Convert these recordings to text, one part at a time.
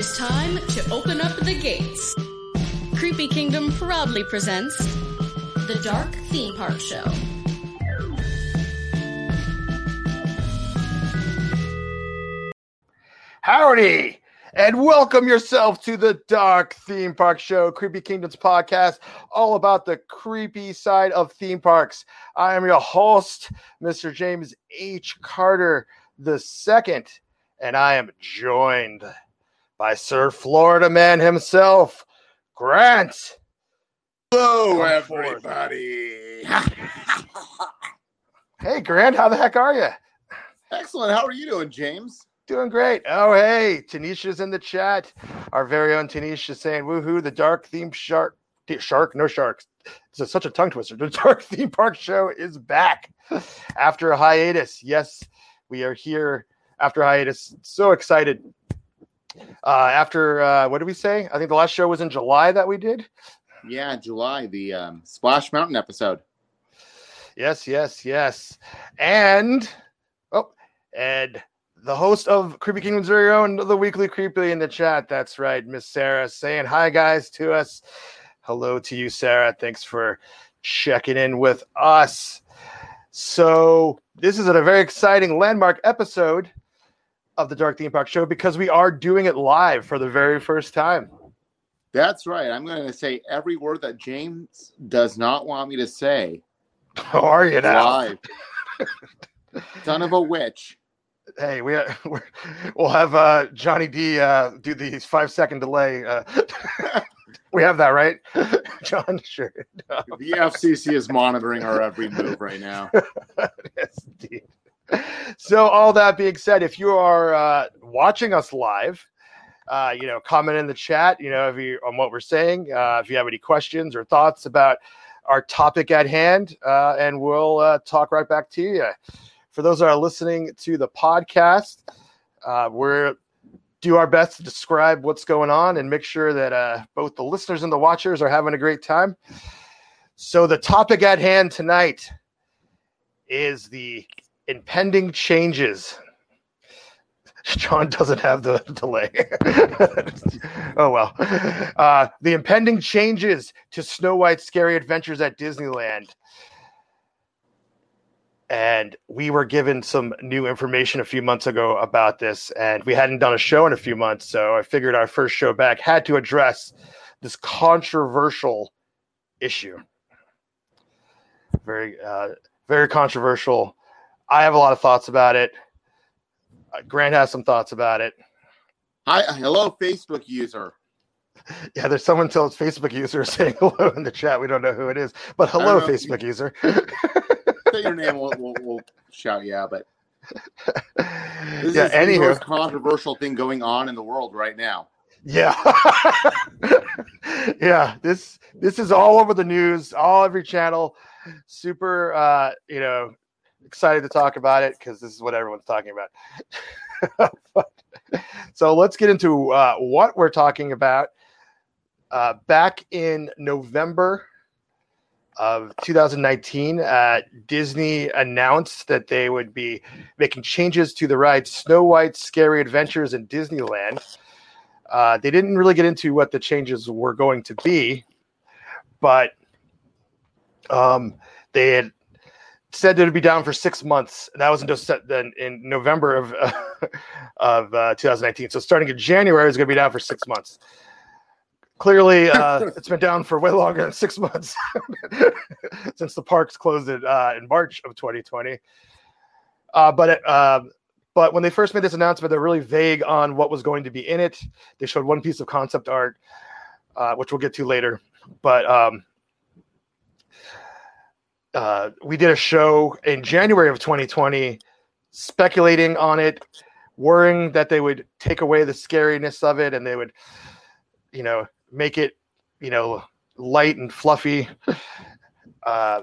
Is time to open up the gates. Creepy Kingdom proudly presents the Dark Theme Park Show. Howdy, and welcome yourself to the Dark Theme Park Show, Creepy Kingdoms podcast, all about the creepy side of theme parks. I am your host, Mr. James H. Carter the second, and I am joined by Sir Florida Man himself, Grant. Hello, Come everybody. Hey, Grant, how the heck are you? Excellent. How are you doing, James? Doing great. Oh, hey, Tanisha's in the chat. Our very own Tanisha saying, woohoo, the dark theme shark, shark, no sharks. It's a- such a tongue twister. The dark theme park show is back after a hiatus. Yes, we are here after a hiatus. So excited. Uh, after, uh, what did we say? I think the last show was in July that we did. Yeah, July, the um, Splash Mountain episode. Yes, yes, yes. And, oh, and the host of Creepy Kingdom's very own, the weekly creepy in the chat. That's right, Miss Sarah saying hi, guys, to us. Hello to you, Sarah. Thanks for checking in with us. So, this is a very exciting landmark episode of the Dark Theme Park Show because we are doing it live for the very first time. That's right. I'm going to say every word that James does not want me to say How are you now? live. Son of a witch. Hey, we we're, we'll have uh, Johnny D uh, do the five second delay. Uh, we have that right, John? Sure. The FCC is monitoring our every move right now. yes, indeed. So, all that being said, if you are uh, watching us live, uh, you know, comment in the chat. You know, if you on what we're saying, uh, if you have any questions or thoughts about our topic at hand, uh, and we'll uh, talk right back to you. For those that are listening to the podcast, uh, we're do our best to describe what's going on and make sure that both the listeners and the watchers are having a great time. So, the topic at hand tonight is the impending changes. John doesn't have the delay. oh well. Uh, the impending changes to Snow White's Scary Adventures at Disneyland. And we were given some new information a few months ago about this, and we hadn't done a show in a few months. So I figured our first show back had to address this controversial issue. Very, uh, very controversial. I have a lot of thoughts about it. Uh, Grant has some thoughts about it. Hi, hello, Facebook user. Yeah, there's someone till it's Facebook user saying hello in the chat. We don't know who it is, but hello. Facebook user. Say your name, we'll, we'll, we'll shout you out. But this yeah, is the most controversial thing going on in the world right now. yeah, yeah. This this is all over the news, all every channel. Super, uh, you know, excited to talk about it because this is what everyone's talking about. so let's get into uh, what we're talking about. Uh, back in November of 2019, uh, Disney announced that they would be making changes to the ride Snow White's Scary Adventures in Disneyland. Uh, they didn't really get into what the changes were going to be, but um, they had said that it'd be down for six months. And that was until set then in November of of uh, 2019. So starting in January, it's going to be down for six months. Clearly, uh, it's been down for way longer than six months since the parks closed it uh, in March of 2020. Uh, but it, uh, but when they first made this announcement, they're really vague on what was going to be in it. They showed one piece of concept art, uh, which we'll get to later. But um, uh, we did a show in January of 2020 speculating on it worrying that they would take away the scariness of it and they would, you know, make it, you know, light and fluffy. Uh,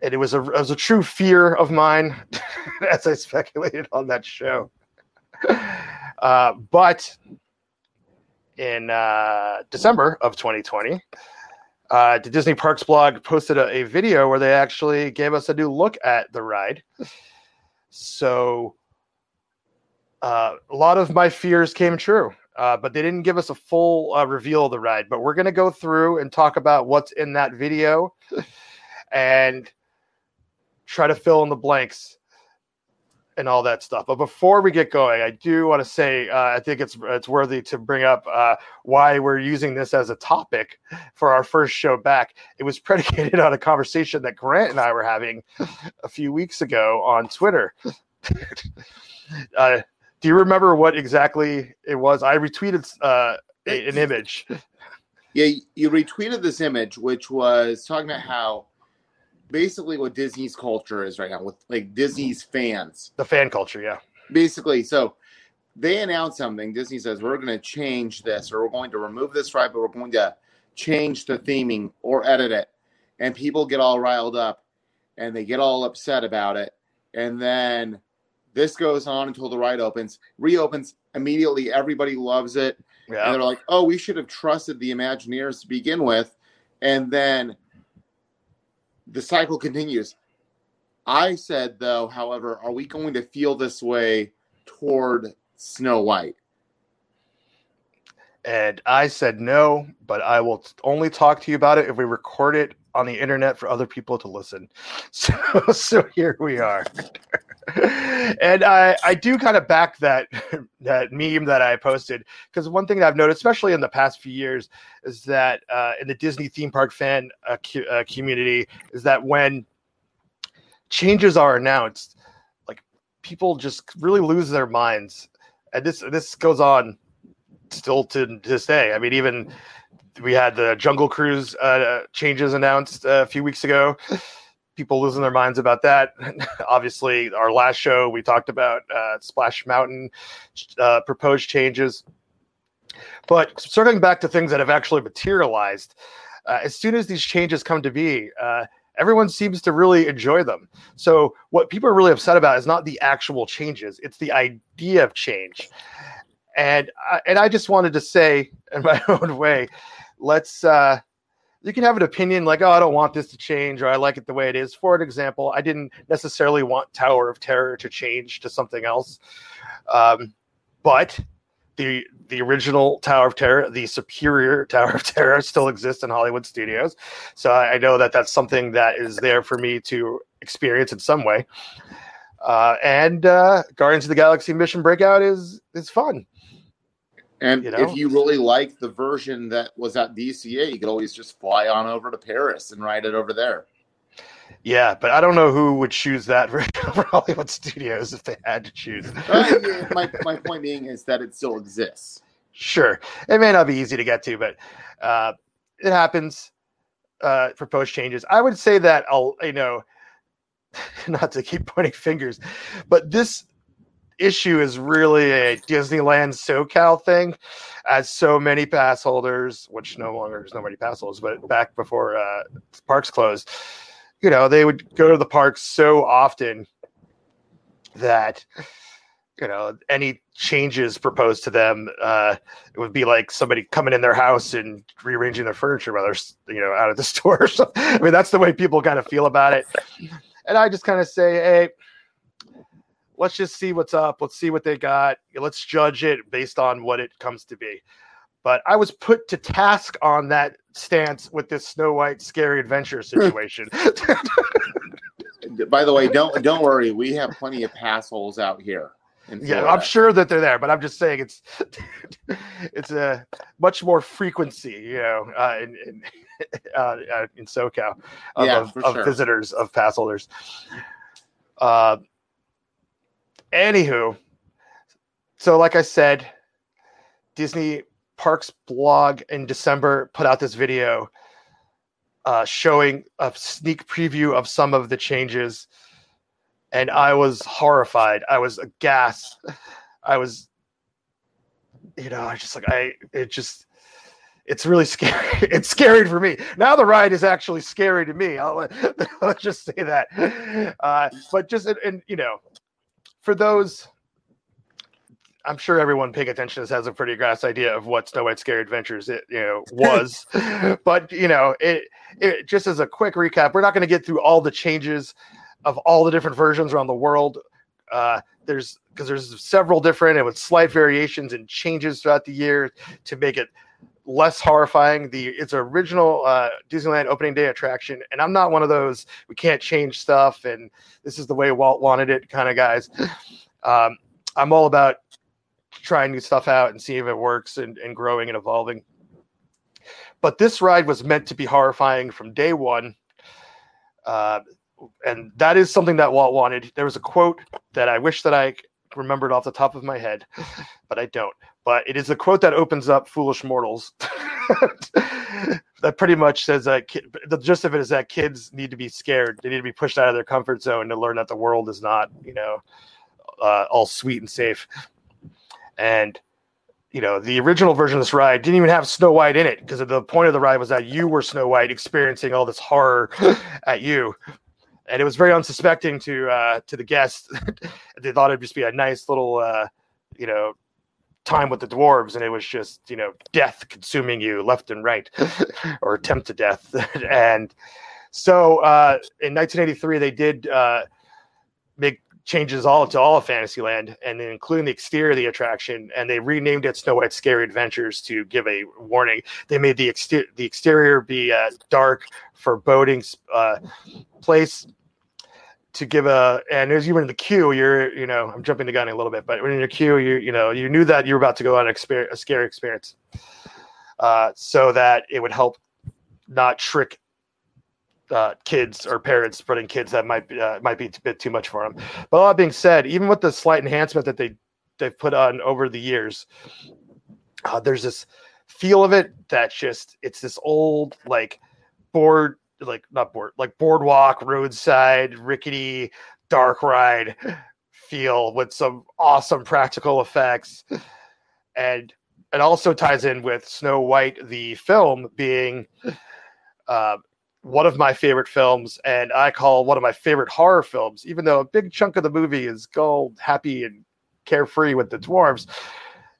and it was a it was a true fear of mine, as I speculated on that show. Uh, but in uh, December of 2020, uh, the Disney Parks blog posted a, a, video where they actually gave us a new look at the ride. So uh, a lot of my fears came true uh, but they didn't give us a full uh, reveal of the ride. But we're going to go through and talk about what's in that video and try to fill in the blanks and all that stuff. But before we get going, I do want to say uh, I think it's it's worthy to bring up uh, why we're using this as a topic for our first show back. It was predicated on a conversation that Grant and I were having a few weeks ago on Twitter. uh, do you remember what exactly it was? I retweeted uh, a, an image. Yeah, you retweeted this image, which was talking about how basically what Disney's culture is right now with like Disney's fans. The fan culture, yeah. Basically, so they announce something. Disney says we're going to change this, or we're going to remove this ride, but we're going to change the theming or edit it, and people get all riled up, and they get all upset about it, and then this goes on until the ride opens, reopens immediately. Everybody loves it. Yeah. And they're like, oh, we should have trusted the Imagineers to begin with. And then the cycle continues. I said, though, however, are we going to feel this way toward Snow White? And I said no, but I will only talk to you about it if we record it on the internet for other people to listen. So, so here we are. and I, I do kind of back that that meme that I posted because one thing that I've noticed, especially in the past few years, is that uh, in the Disney theme park fan uh, uh, community, is that when changes are announced, like people just really lose their minds, and this this goes on still to this day. I mean, even we had the Jungle Cruise uh, changes announced a few weeks ago people losing their minds about that. Obviously, our last show we talked about uh, Splash Mountain uh, proposed changes. But circling back to things that have actually materialized, uh, as soon as these changes come to be, uh, everyone seems to really enjoy them. So what people are really upset about is not the actual changes; it's the idea of change. And I, and I just wanted to say, in my own way, let's uh, you can have an opinion like, oh, I don't want this to change, or I like it the way it is. For an example, I didn't necessarily want Tower of Terror to change to something else, um, but the the original Tower of Terror, the superior Tower of Terror, still exists in Hollywood studios. So I, know that that's something that is there for me to experience in some way. Uh, and uh, Guardians of the Galaxy Mission Breakout is is fun. And you know? if you really like the version that was at DCA, you could always just fly on over to Paris and ride it over there. Yeah, but I don't know who would choose that for, Hollywood Studios if they had to choose. my, my point being is that it still exists. Sure. It may not be easy to get to, but uh, it happens. Uh, proposed changes. I would say that I'll, you know, not to keep pointing fingers, but this issue is really a Disneyland SoCal thing, as so many pass holders, which no longer is nobody pass holders, but back before uh, parks closed, you know, they would go to the parks so often that you know any changes proposed to them uh it would be like somebody coming in their house and rearranging their furniture while they're you know out of the store i mean that's the way people kind of feel about it. And i just kind of say hey let's just see what's up. Let's see what they got. Let's judge it based on what it comes to be. But I was put to task on that stance with this Snow White scary adventure situation. By the way, don't don't worry. We have plenty of pass holes out here. Yeah, I'm sure that they're there, but I'm just saying it's it's a much more frequency, you know, uh, in in, uh, uh in SoCal of, yeah, of, of sure. visitors of pass holders. Uh, Anywho, so like I said, Disney Parks blog in December put out this video uh, showing a sneak preview of some of the changes, and I was horrified. I was aghast I was, you know, I just like I it just it's really scary. It's scary for me. Now the ride is actually scary to me. I'll, let's just say that. Uh, but just and you know, for those I'm sure everyone paying attention to this has a pretty grass idea of what Snow White Scary Adventures it you know was, but you know it, it just as a quick recap, we're not going to get through all the changes of all the different versions around the world. Uh, there's because there's several different and with slight variations and changes throughout the year to make it less horrifying. The it's original uh, Disneyland opening day attraction, and I'm not one of those we can't change stuff and this is the way Walt wanted it kind of guys. Um, I'm all about trying new stuff out and seeing if it works and, and growing and evolving. But this ride was meant to be horrifying from day one. Uh, and that is something that Walt wanted. There was a quote that I wish that I remembered off the top of my head, but I don't. But it is a quote that opens up "Foolish Mortals." that pretty much says that the gist of it is that kids need to be scared. They need to be pushed out of their comfort zone to learn that the world is not, you know, uh, all sweet and safe. And you know, the original version of this ride didn't even have Snow White in it because the point of the ride was that you were Snow White experiencing all this horror at you. And it was very unsuspecting to uh, to the guests. they thought it'd just be a nice little, uh, you know, time with the dwarves, and it was just you know death consuming you left and right, or attempt to death. and so uh, in 1983, they did uh, make changes all to all of Fantasyland, and including the exterior of the attraction, and they renamed it Snow White Scary Adventures to give a warning. They made the exterior the exterior be uh, dark, foreboding uh, place to give a and as you were in the queue, you're you know I'm jumping the gun a little bit, but when in your queue, you you know you knew that you were about to go on an a scary experience, uh, so that it would help not trick uh, kids or parents putting kids that might be uh, might be a bit too much for them. But all that being said, even with the slight enhancement that they they've put on over the years, uh, there's this feel of it that just it's this old like board like not board like boardwalk roadside rickety dark ride feel with some awesome practical effects and it also ties in with snow white the film being uh, one of my favorite films, and I call one of my favorite horror films, even though a big chunk of the movie is gold, happy, and carefree with the dwarves.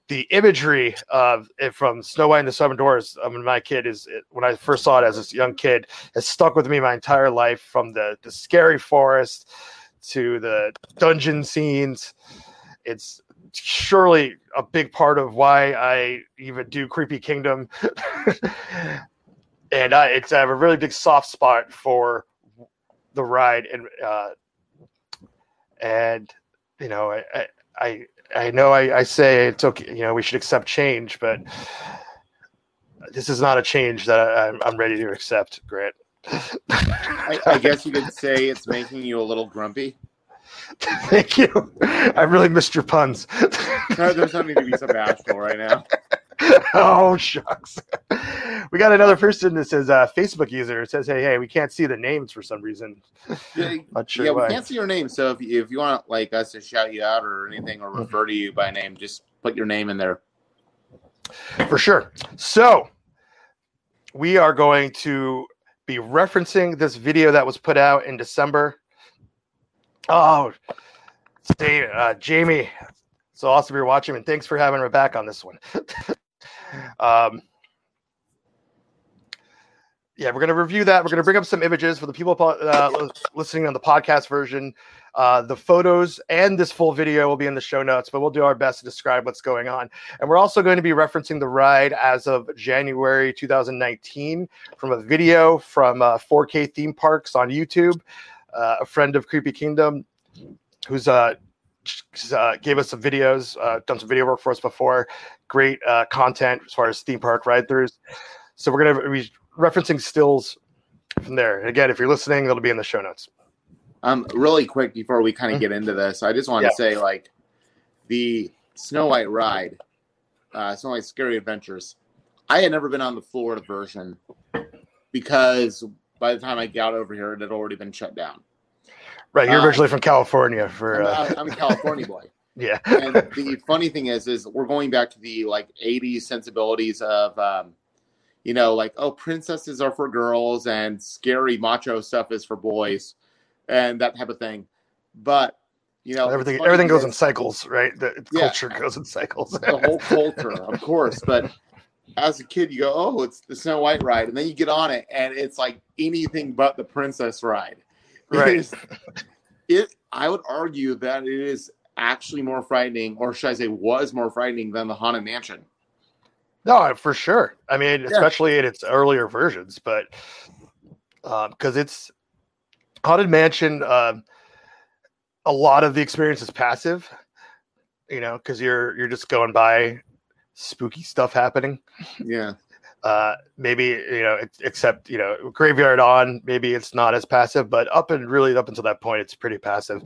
The imagery of it from Snow White and the Seven Dwarfs, um, I mean, my kid is eh, when I first saw it as a young kid, has stuck with me my entire life. From the the scary forest to the dungeon scenes, it's surely a big part of why I even do Creepy Kingdom. and I, it's I have a really big soft spot for the ride, and uh, and you know I I I know I, I say it's okay, you know we should accept change, but this is not a change that I, I'm I'm ready to accept, Grant. I, I guess you could say it's making you a little grumpy. Thank you. I really missed your puns. No, there's no need to be so bashful right now. oh shucks. We got another person that says uh, Facebook user it says, "Hey, hey, we can't see the names for some reason." Not sure yeah why. we can't see your name, so if you, if you want like us to shout you out or anything or refer to you by name, just put your name in there. for sure. So we are going to be referencing this video that was put out in December. Oh, say, uh, Jamie, it's awesome you're watching, and thanks for having me back on this one. um, yeah, we're going to review that. We're going to bring up some images for the people uh, listening on the podcast version. Uh, the photos and this full video will be in the show notes, but we'll do our best to describe what's going on. And we're also going to be referencing the ride as of January 2019 from a video from uh, 4K Theme Parks on YouTube. Uh, a friend of Creepy Kingdom who's uh, uh, gave us some videos, uh, done some video work for us before. Great uh, content as far as theme park ride throughs. So we're going to be referencing stills from there. And again, if you're listening, it'll be in the show notes. Um, really quick before we kind of get into this, I just want Yeah. to say like the Snow White ride, uh, Snow White Scary Adventures. I had never been on the Florida version because by the time I got over here, it had already been shut down. Right, you're Uh, originally from California. For I'm, uh, I'm a California boy. Yeah. and the funny thing is, is we're going back to the like '80s sensibilities of, um, you know, like oh, princesses are for girls and scary macho stuff is for boys, and that type of thing. But you know, everything everything goes because- in cycles, right? The Yeah. culture goes in cycles. the whole culture, of course. But as a kid, you go, "Oh, it's the Snow White ride," and then you get on it, and it's like anything but the princess ride. It Right. is- It. I would argue that it is actually more frightening, or should I say, was more frightening than the Haunted Mansion. No, for sure. I mean, especially in its earlier versions, but because it's Haunted Mansion, um, a lot of the experience is passive. You know, because you're you're just going by spooky stuff happening. Yeah, Uh, maybe you know, ex- except you know, Graveyard on. Maybe it's not as passive, but up and really up until that point, it's pretty passive.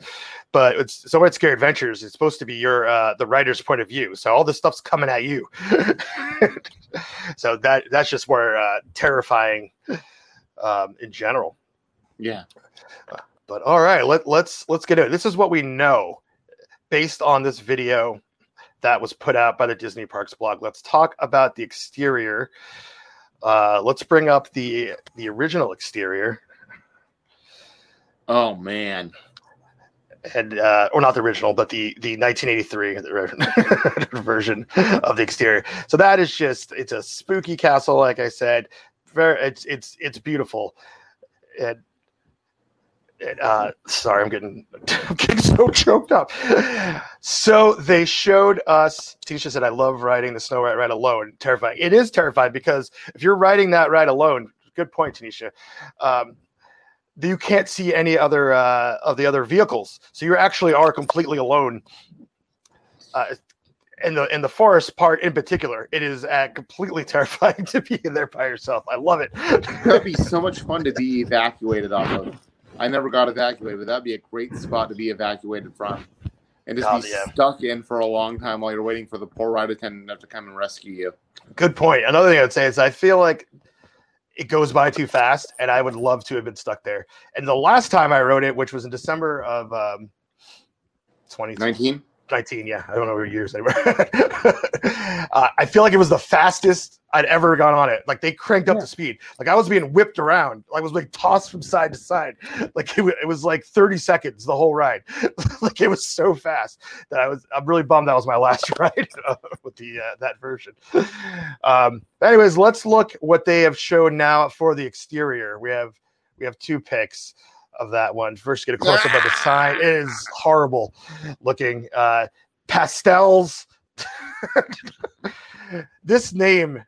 But it's so it's Scary Adventures. It's supposed to be your uh, the writer's point of view. So all this stuff's coming at you. so that that's just where uh, terrifying um, in general. yeah. But all right, let let's let's get it. This is what we know based on this video that was put out by the Disney Parks blog. Let's talk about the exterior. Uh, let's bring up the the original exterior, Oh man, and uh, or not the original, but the the 1983 version of the exterior. So that is just it's a spooky castle, like I said. Very, it's it's it's beautiful. And and, uh, sorry, I'm getting I'm getting so choked up. So they showed us. Tisha said, "I love riding the Snow White ride alone. Terrifying. It is terrifying because if you're riding that ride alone, good point, Tanisha. Um, you can't see any other uh, of the other vehicles, so you actually are completely alone. Uh, in the in the forest part in particular, it is uh, completely terrifying to be in there by yourself. I love it. that'd be so much fun to be evacuated off of. I never got evacuated, but that'd be a great spot to be evacuated from, and just Oh, be yeah. stuck in for a long time while you're waiting for the poor ride attendant to come and rescue you. Good point. Another thing I'd say is I feel like it goes by too fast, and I would love to have been stuck there. And the last time I wrote it, which was in December of um, 2019, Nineteen. yeah, I don't know what years they were. uh, I feel like it was the fastest I'd ever gone on it. Like they cranked up Yeah. the speed. Like I was being whipped around. I was like tossed from side to side. Like it, wa- it was like 30 seconds the whole ride. like it was so fast that I was. I'm really bummed that was my last ride uh, with the uh, that version. Um, anyways, let's look what they have shown now for the exterior. We have we have two pics of that one. First, get a close up of the sign. It is horrible looking. Uh, pastels. this name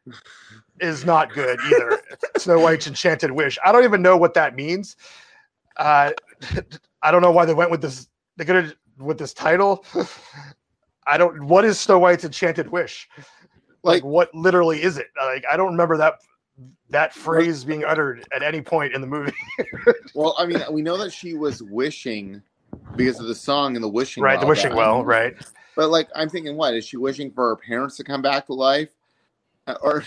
is not good either. Snow White's Enchanted Wish. I don't even know what that means. Uh, I don't know why they went with this. They could have with this title. I don't. What is Snow White's Enchanted Wish? Like, Like what literally is it? Like, I don't remember that that phrase being uttered at any point in the movie. Well, I mean, we know that she was wishing because of the song and the wishing. right, the well, wishing but- well, right? But like, I'm thinking, what is she wishing for her parents to come back to life, Uh, or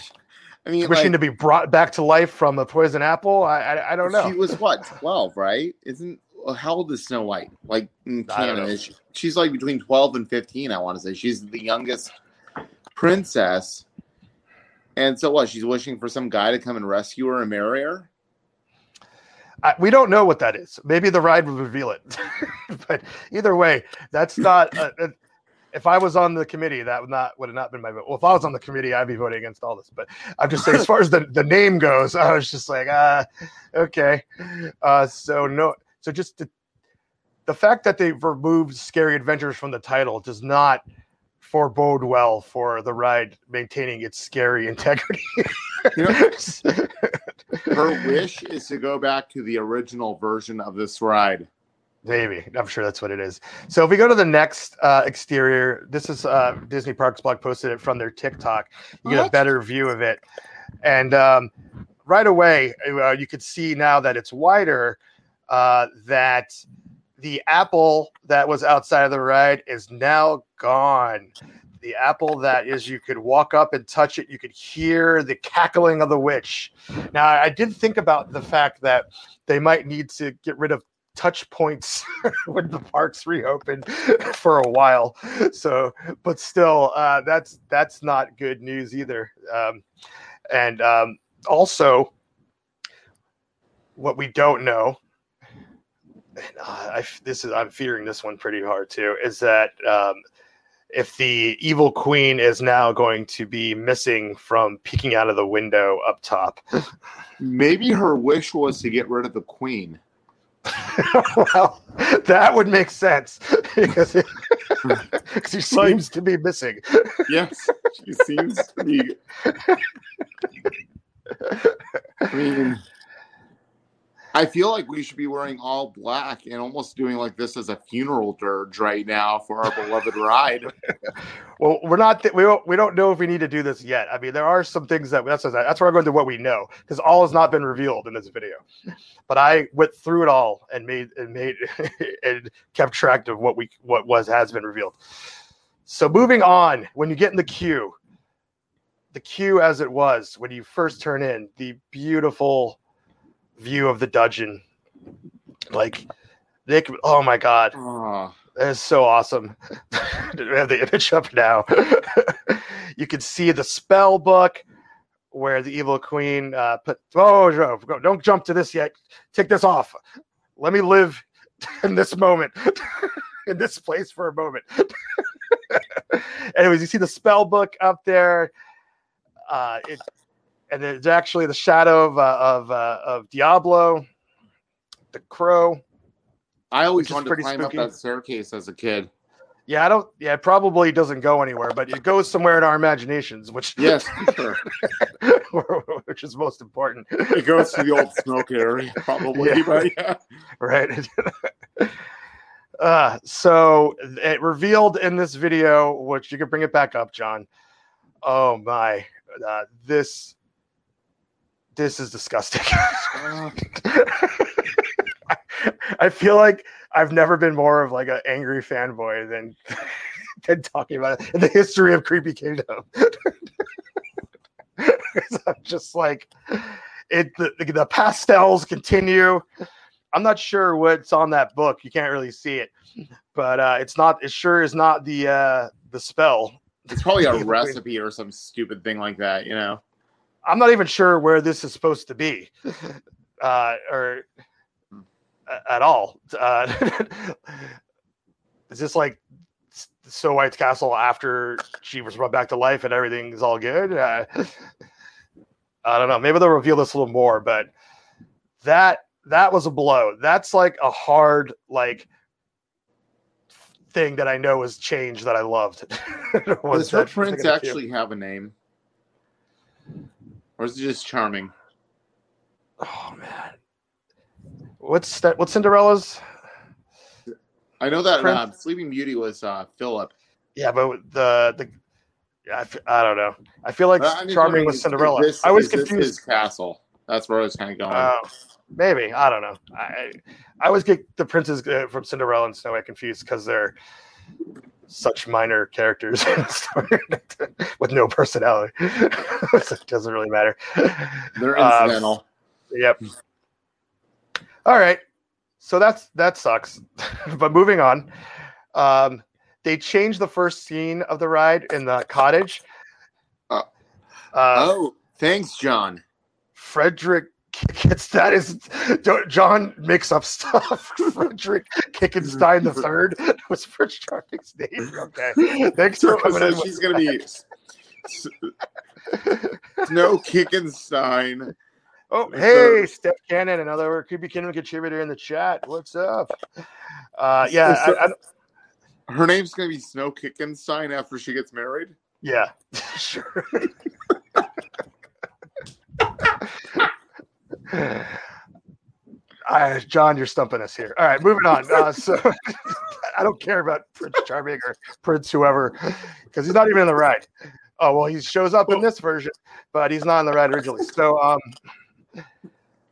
I mean, Wishing like, to be brought back to life from a poison apple. I I, I don't know. She was what, 12, right? Isn't how old is Snow White? Like in I don't know. is she, she's like between 12 and 15. I want to say she's the youngest princess. And so what? She's wishing for some guy to come and rescue her and marry her. I, we don't know what that is. Maybe the ride will reveal it. but either way, that's not. Uh, uh, if I was on the committee, that would not would have not been my vote. Well, if I was on the committee, I'd be voting against all this. But I'm just saying, as far as the, the name goes, I was just like, ah, okay. Uh, so no, so just the, the fact that they've removed "Scary Adventures" from the title does not forebode well for the ride maintaining its scary integrity. Her wish is to go back to the original version of this ride. Maybe I'm sure that's what it is. So if we go to the next uh, exterior, this is uh, Disney Parks blog posted it from their TikTok. You get a better view of it, and um, right away uh, you could see now that it's wider. Uh, that the apple that was outside of the ride is now gone. The apple that is you could walk up and touch it, you could hear the cackling of the witch. Now I did think about the fact that they might need to get rid of touch points when the parks reopen for a while. So, but still, uh, that's that's not good news either. Um, and um, also, what we don't know, and uh, I, this is I'm fearing this one pretty hard too, is that um, if the evil queen is now going to be missing from peeking out of the window up top. Maybe her wish was to get rid of the queen. well, that would make sense because it, she seems to be missing. Yes, she seems to be. I mean, I feel like we should be wearing all black and almost doing like this as a funeral dirge right now for our beloved ride. well, we're not. Th- we don't. We don't know if we need to do this yet. I mean, there are some things that that's that's where I'm going to what we know because all has not been revealed in this video. But I went through it all and made and made and kept track of what we what was has been revealed. So moving on, when you get in the queue, the queue as it was when you first turn in, the beautiful view of the dungeon. Like Nick, oh my god, oh. that is so awesome. we have the image up now. you can see the spell book where the evil queen uh, put. Oh, don't jump to this yet. Take this off. Let me live in this moment, in this place for a moment. Anyways, you see the spell book up there. Uh, it and it's actually the shadow of uh, of, uh, of Diablo, the crow. I always wanted to climb spooky. up that staircase as a kid. Yeah, I don't. Yeah, it probably doesn't go anywhere, but it goes somewhere in our imaginations, which yes, sure. which is most important. It goes to the old smoke area, probably. Yeah. But yeah. Right. uh, so it revealed in this video, which you can bring it back up, John. Oh my, uh, this this is disgusting. I feel like I've never been more of like an angry fanboy than than talking about it. the history of Creepy Kingdom. I'm just like it. The, the pastels continue. I'm not sure what's on that book. You can't really see it, but uh, it's not. It sure is not the uh, the spell. It's probably a recipe or some stupid thing like that. You know. I'm not even sure where this is supposed to be, uh, or at all. Uh, is this like Snow White's castle after she was brought back to life and everything's all good? Uh, I don't know. Maybe they'll reveal this a little more, but that that was a blow. That's like a hard like thing that I know was changed that I loved. Does her prince actually have a name? Or is it just charming? Oh man, what's that? What's Cinderella's? I know that uh, Sleeping Beauty was uh, Philip. Yeah, but the the I, I don't know. I feel like I mean, charming was Cinderella. This, I was confused. castle. That's where I was kind of going. Uh, maybe I don't know. I I always get the princes uh, from Cinderella and Snow White confused because they're such minor characters with no personality. it doesn't really matter. They're um, incidental. Um, yep. All right. So that's that sucks. but moving on. Um, they changed the first scene of the ride in the cottage. Uh, uh, oh, thanks, John. Frederick it's that is John makes up stuff. Frederick Kickenstein the third was Charming's name. Okay, thanks for coming so in. She's gonna be Snow Kickenstein. Oh, hey, Steph Cannon, another creepy kingdom contributor in the chat. What's up? Uh, yeah, so, I, I, her name's gonna be Snow Kickenstein after she gets married. Yeah, sure. Uh, John, you're stumping us here. All right, moving on. Uh, so I don't care about Prince Charming or Prince whoever because he's not even in the ride. Oh well, he shows up in this version, but he's not in the ride originally. So um,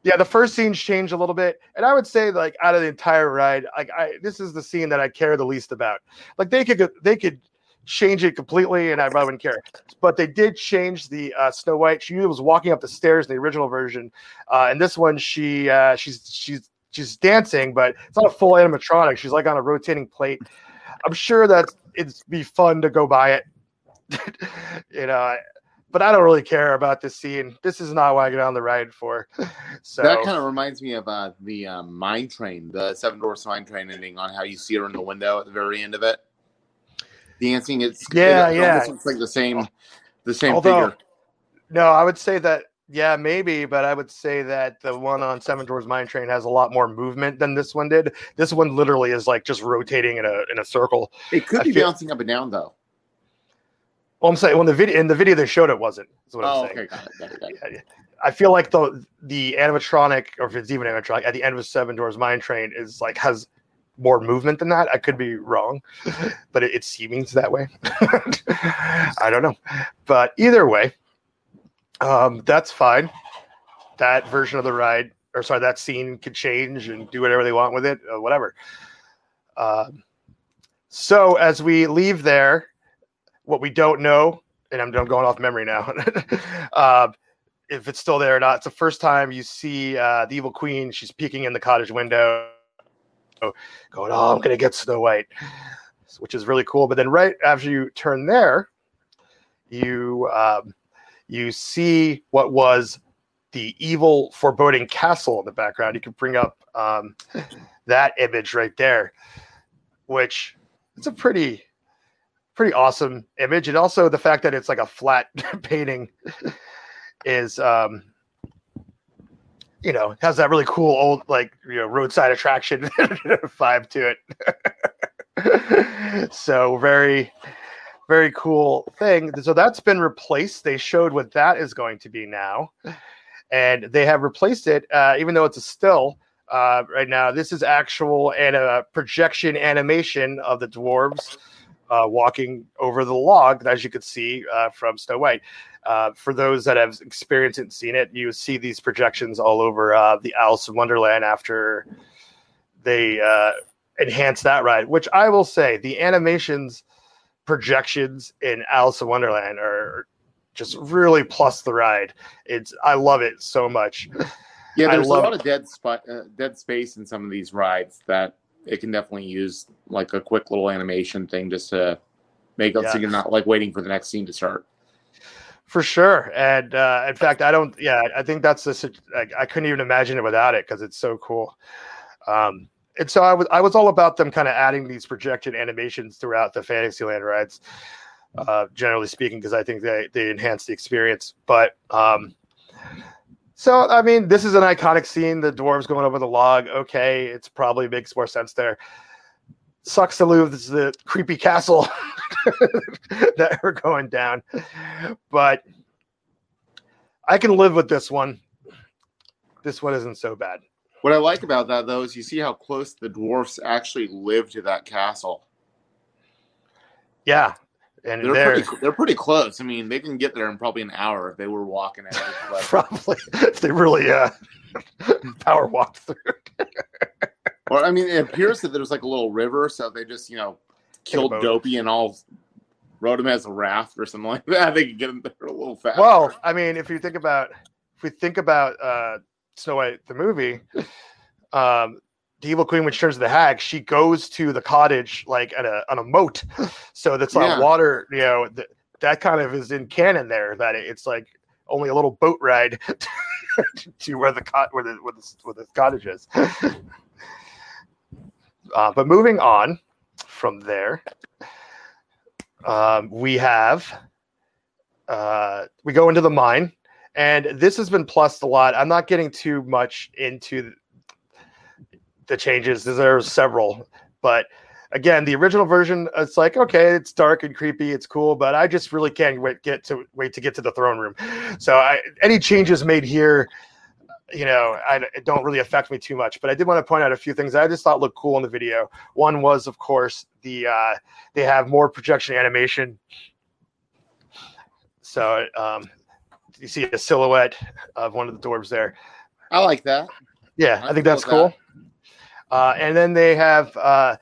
yeah, the first scenes change a little bit, and I would say like out of the entire ride, like I this is the scene that I care the least about. Like they could they could change it completely, and I probably wouldn't care. But they did change the uh, Snow White. She was walking up the stairs in the original version, uh, and this one she uh, she's she's she's dancing, but it's not a full animatronic. She's like on a rotating plate. I'm sure that it'd be fun to go by it. you know, but I don't really care about this scene. This is not what I get on the ride for. So that kind of reminds me of uh, the um, mine train, the Seven Dwarfs mine train ending on how you see her in the window at the very end of it, dancing. It's Yeah, it yeah. looks like the same, the same Although- figure. no, I would say that yeah, maybe, but I would say that the one on Seven Dwarfs Mine Train has a lot more movement than this one did. This one literally is like just rotating in a in a circle. It could I be feel- bouncing up and down though. Well, I'm saying when the video in the video they showed it wasn't. That's what Oh, I'm saying. okay, got it, got it, got it. I feel like the the animatronic, or if it's even animatronic, at the end of Seven Dwarfs Mine Train is like has more movement than that. I could be wrong, but it, it seems that way. I don't know, but either way, um, that's fine. That version of the ride, or sorry, that scene could change and do whatever they want with it, uh, whatever. Um, so as we leave there, what we don't know, and I'm, I'm going off memory now. uh, if it's still there or not. It's the first time you see uh, the evil queen. She's peeking in the cottage window, going, "Oh, I'm gonna get Snow White," which is really cool. But then, right after you turn there, you um, you see what was the evil, foreboding castle in the background. You can bring up um, that image right there, which it's a pretty pretty awesome image, and also the fact that it's like a flat painting is um you know has that really cool old like you know roadside attraction vibe to it. So very very cool thing. So that's been replaced. They showed what that is going to be now. And they have replaced it uh, even though it's a still uh, right now this is actual and a projection animation of the dwarves uh, walking over the log as you could see uh, from snow white uh, for those that have experienced it and seen it, you see these projections all over uh, the Alice in Wonderland after they uh, enhance that ride. Which I will say, the animations projections in Alice in Wonderland are just really plus the ride. It's I love it so much. Yeah, there's a lot of dead spot, uh, dead space in some of these rides that it can definitely use like a quick little animation thing just to make it Yeah. so you're not like waiting for the next scene to start. For sure, and uh, in fact, I don't. Yeah, I think that's the. I couldn't even imagine it without it because it's so cool. Um, and so I was, I was all about them kind of adding these projected animations throughout the Fantasyland rides. Uh, generally speaking, because I think they they enhance the experience. But um, so I mean, this is an iconic scene. The dwarves going over the log. Okay, it's probably makes more sense there. Sucks to lose the creepy castle that are going down, but I can live with this one. This one isn't so bad. What I like about that though is you see how close the dwarfs actually live to that castle. Yeah, and They're they're, pretty, they're pretty close. I mean, they can get there in probably an hour if they were walking at it. Probably if they really uh power walked through. Or I mean, it appears that there's like a little river, so they just you know killed. Dopey and all rode him as a raft or something like that. They could get him there a little faster. Well, I mean, if you think about if we think about uh Snow White the movie, um the evil queen which turns to the hag, she goes to the cottage like at a on a moat. So that's like Yeah. water, you know, th- that kind of is in canon there that it's like only a little boat ride to where the cot where the where the, where the cottage is. Uh, but moving on from there, um, we have uh, we go into the mine, and this has been plussed a lot. I'm not getting too much into the changes. There's several, but again, the original version, it's like okay, it's dark and creepy, it's cool, but I just really can't wait get to wait to get to the throne room. So I, any changes made here, you know, I, it don't really affect me too much. But I did want to point out a few things that I just thought looked cool in the video. One was, of course, the uh, they have more projection animation. So um, you see a silhouette of one of the dwarves there. I like that. Yeah, I'm I think that's cool. Uh, and then they have uh,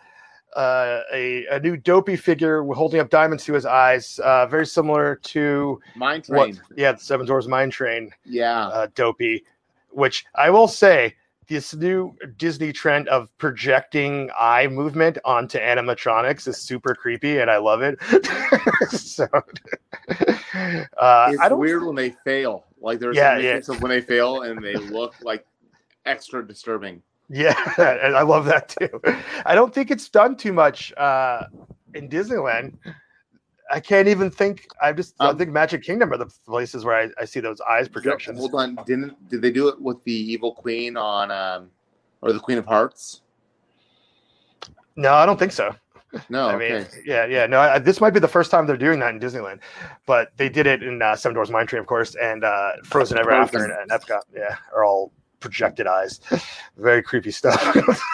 uh, a, a new dopey figure holding up diamonds to his eyes, uh, very similar to Mine what, train. yeah, the Seven Dwarfs Mine Train Yeah. uh, dopey, which I will say this new Disney trend of projecting eye movement onto animatronics is super creepy, and I love it. so, uh, It's I don't. weird when they fail. Like there's Yeah, yeah. when they fail and they look like extra disturbing. Yeah, and I love that too. I don't think it's done too much uh, in Disneyland. I can't even think. I just I Um, think Magic Kingdom are the places where I, I see those eyes projections. Hold on, didn't did they do it with the Evil Queen on um or the Queen of Hearts? No, I don't think so. No, I mean, okay. yeah, yeah. No, I, this might be the first time they're doing that in Disneyland, but they did it in uh, Seven Dwarfs Mine Train, of course, and uh, Frozen Ever After and, and Epcot. Yeah, are all projected eyes. Very creepy stuff.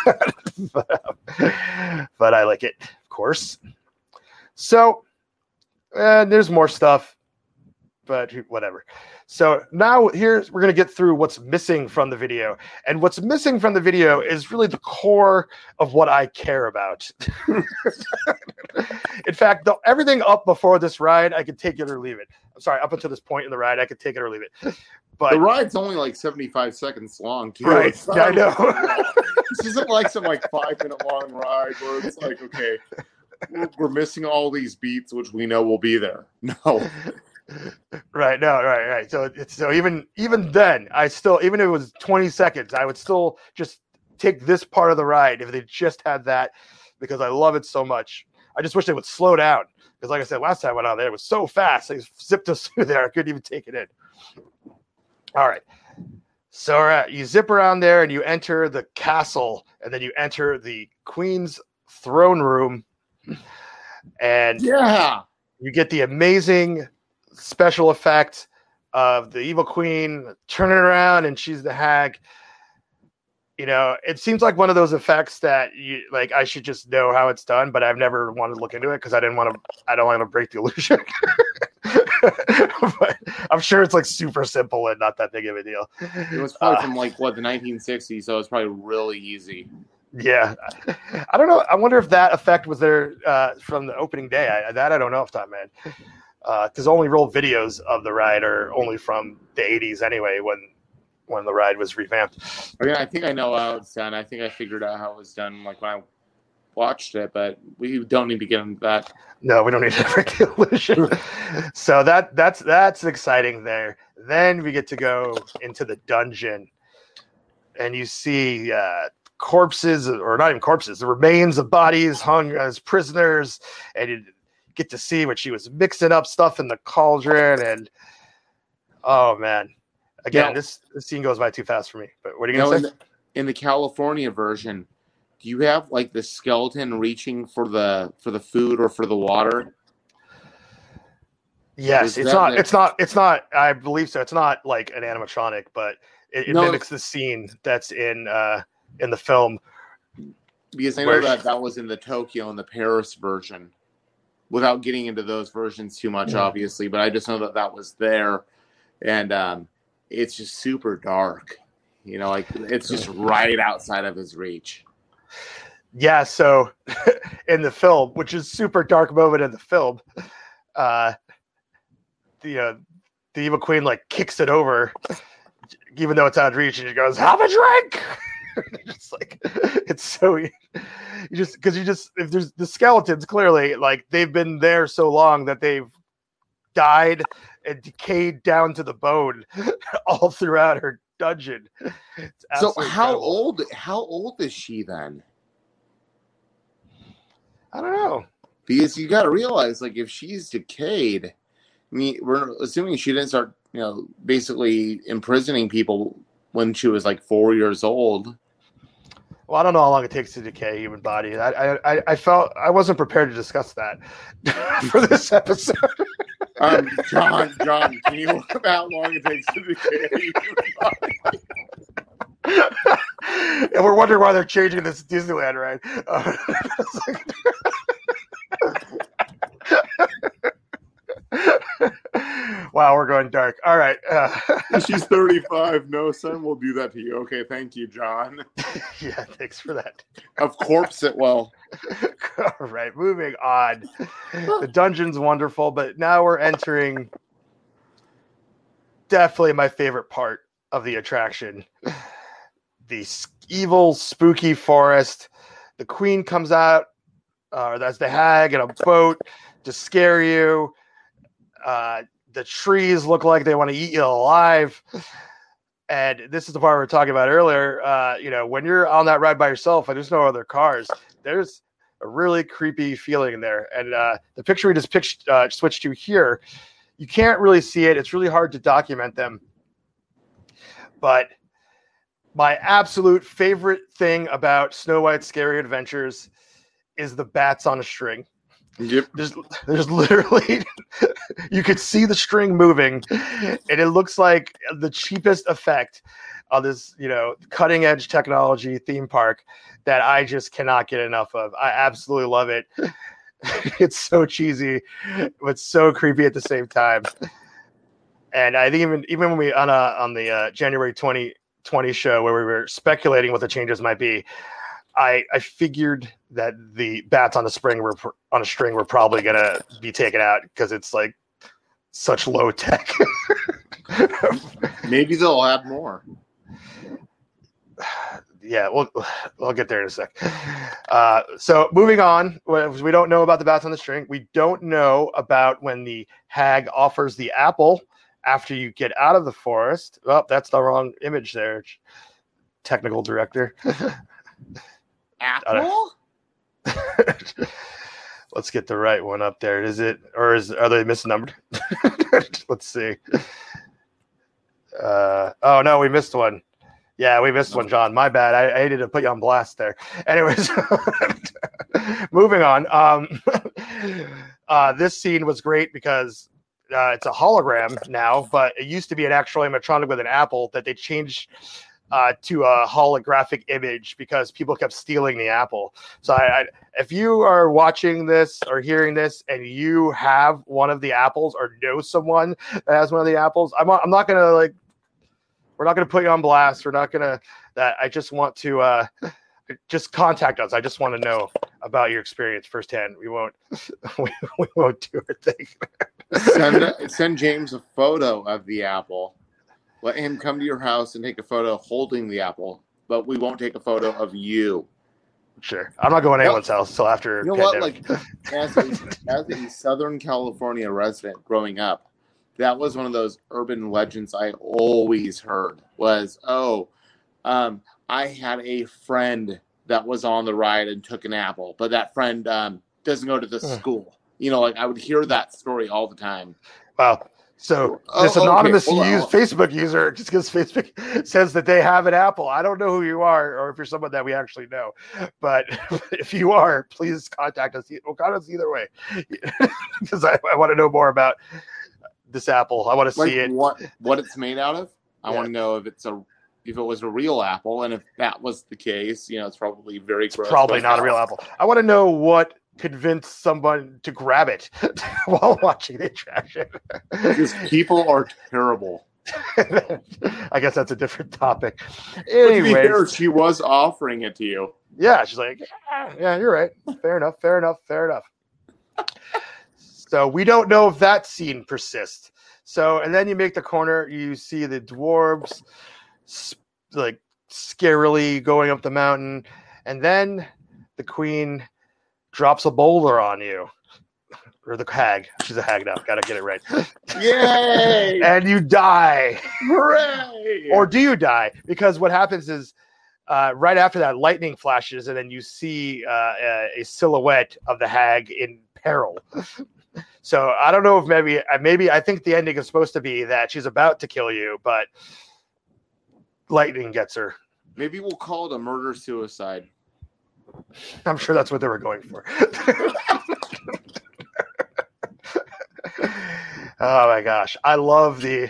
but, um, but I like it, of course. So, and there's more stuff, but whatever. So now here's we're gonna get through what's missing from the video, and what's missing from the video is really the core of what I care about. in fact, the, everything up before this ride, I could take it or leave it. I'm sorry, up until this point in the ride, I could take it or leave it. But The ride's only like 75 seconds long. Too. Right, not- I know. this isn't like some like five minute long ride where it's like, okay, we're, missing all these beats, which we know will be there. No, right, no, right, right. So it's so even even then, I still even if it was 20 seconds, I would still just take this part of the ride if they just had that because I love it so much. I just wish they would slow down because, like I said last time I went out there, it was so fast. They zipped us through there. I couldn't even take it in. All right. So you zip around there and you enter the castle, and then you enter the queen's throne room, and yeah, you get the amazing special effect of the evil queen turning around and she's the hag. You know it seems like one of those effects that you like i should just know how it's done but i've never wanted to look into it because i didn't want to i don't want to break the illusion. But i'm sure it's like super simple and not that big of a deal. It was probably Uh, from like what the 1960s, so it's probably really easy. Yeah i don't know i wonder if that effect was there uh, from the opening day I, that i don't know if the top man because only roll videos of the ride are only from the 80s anyway when when the ride was revamped I mean, I think I know how it's done. I think I figured out how it was done, like when I watched it. But we don't need to get into that. no we don't need to break illusion so that that's that's exciting there then we get to go into the dungeon and you see uh corpses or not even corpses the remains of bodies hung as prisoners and you get to see when she was mixing up stuff in the cauldron and oh man again this, this scene goes by too fast for me but what are you gonna in say the, in the California version, do you have like the skeleton reaching for the for the food or for the water? yes it's not it's not it's not i believe so it's not like an animatronic but it, it No, mimics the scene that's in uh in the film Because I know that that was in the Tokyo and the Paris version. Without getting into those versions too much, Yeah. obviously, but I just know that that was there, and um, it's just super dark. You know, like it's just right outside of his reach. Yeah, so in the film, which is super dark moment in the film, uh the uh, the evil queen like kicks it over, even though it's out of reach, and she goes, "Have a drink." just like it's so you just because you just if there's the skeletons clearly like they've been there so long that they've died and decayed down to the bone all throughout her dungeon. So how incredible. old? How old is she then? I don't know. Because you got to realize, like, if she's decayed, I mean, we're assuming she didn't start, you know, basically imprisoning people when she was like four years old. Well, I don't know how long it takes to decay a human body. I, I, I- I felt I wasn't prepared to discuss that for this episode. Um, John, John, can you look up how long it takes to decay? A human body? and we're wondering why they're changing this Disneyland ride. Uh, wow, we're going dark. All right. Uh, She's 35. No, son, we'll do that to you. Okay, thank you, John. yeah, thanks for that. Of course it will. All right, moving on. The dungeon's wonderful, but now we're entering definitely my favorite part of the attraction the evil, spooky forest. The queen comes out, uh, that's the hag in a boat to scare you. Uh, the trees look like they want to eat you alive. And this is the part we were talking about earlier. Uh, you know, when you're on that ride by yourself and there's no other cars, there's a really creepy feeling in there. And uh, the picture we just pitched, uh, switched to here, you can't really see it. It's really hard to document them. But my absolute favorite thing about Snow White's Scary Adventures is the bats on a string. Yep. There's there's literally you could see the string moving, and it looks like the cheapest effect on this, you know, cutting edge technology theme park that I just cannot get enough of. I absolutely love it. it's so cheesy, but so creepy at the same time. And I think even even when we on a on the uh, January 2020 show where we were speculating what the changes might be, I I figured that the bats on the spring were on a string were probably gonna be taken out because it's like such low tech. Maybe they'll add more. yeah, we'll we'll get there in a sec. Uh, so moving on, we don't know about the bats on the string. We don't know about when the hag offers the apple after you get out of the forest. Oh, that's the wrong image there. Technical director. Apple? Let's get the right one up there. Is it or is are they misnumbered? Let's see. Uh, oh no, we missed one. Yeah, we missed one, John. My bad. I, I hated to put you on blast there. Anyways, moving on. Um, uh, this scene was great because uh, it's a hologram now, but it used to be an actual animatronic with an apple that they changed uh, to a holographic image because people kept stealing the apple. So, I, I, if you are watching this or hearing this and you have one of the apples or know someone that has one of the apples, I'm, I'm not gonna like. We're not gonna put you on blast. We're not gonna. That I just want to. Uh, just contact us. I just want to know about your experience firsthand. We won't. We, we won't do a thing. send, send James a photo of the apple let him come to your house and take a photo holding the apple, but we won't take a photo of you. Sure. I'm not going to anyone's house until after. You know what? Like, as a, as a Southern California resident growing up, that was one of those urban legends I always heard was, oh, um, I had a friend that was on the ride and took an apple, but that friend um, doesn't go to the school. You know, like I would hear that story all the time. Wow. So oh, this anonymous okay. use, Facebook user, just because Facebook says that they have an Apple, I don't know who you are, or if you're someone that we actually know. But if you are, please contact us. We'll contact us either way, because I, I want to know more about this Apple. I want to like see it. What what it's made out of? I yeah. want to know if it's a if it was a real apple, and if that was the case, you know, it's probably very it's probably not a real apple. I want to know what convince someone to grab it while watching the attraction. because people are terrible. I guess that's a different topic. Anyway, she was offering it to you. Yeah, she's like, yeah, yeah, you're right. Fair enough. Fair enough. Fair enough. so we don't know if that scene persists. So, and then you make the corner, you see the dwarves like scarily going up the mountain, and then the queen drops a boulder on you. Or the hag. She's a hag now. Gotta get it right. Yay! and you die. Hooray! Or do you die? Because what happens is uh, right after that, lightning flashes, and then you see uh, a, a, silhouette of the hag in peril. so I don't know if maybe, uh, maybe I think the ending is supposed to be that she's about to kill you, but lightning gets her. Maybe we'll call it a murder suicide. I'm sure that's what they were going for. oh my gosh. I love the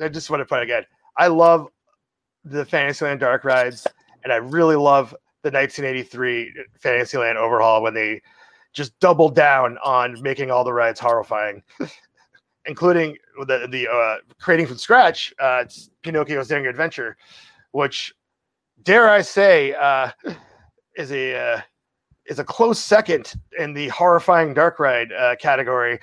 I just want to put it again. I love the Fantasyland dark rides, and I really love the 1983 Fantasyland overhaul when they just doubled down on making all the rides horrifying, including the the uh, creating from scratch uh, Pinocchio's Daring Adventure, which dare I say uh, is a uh, is a close second in the horrifying dark ride uh, category.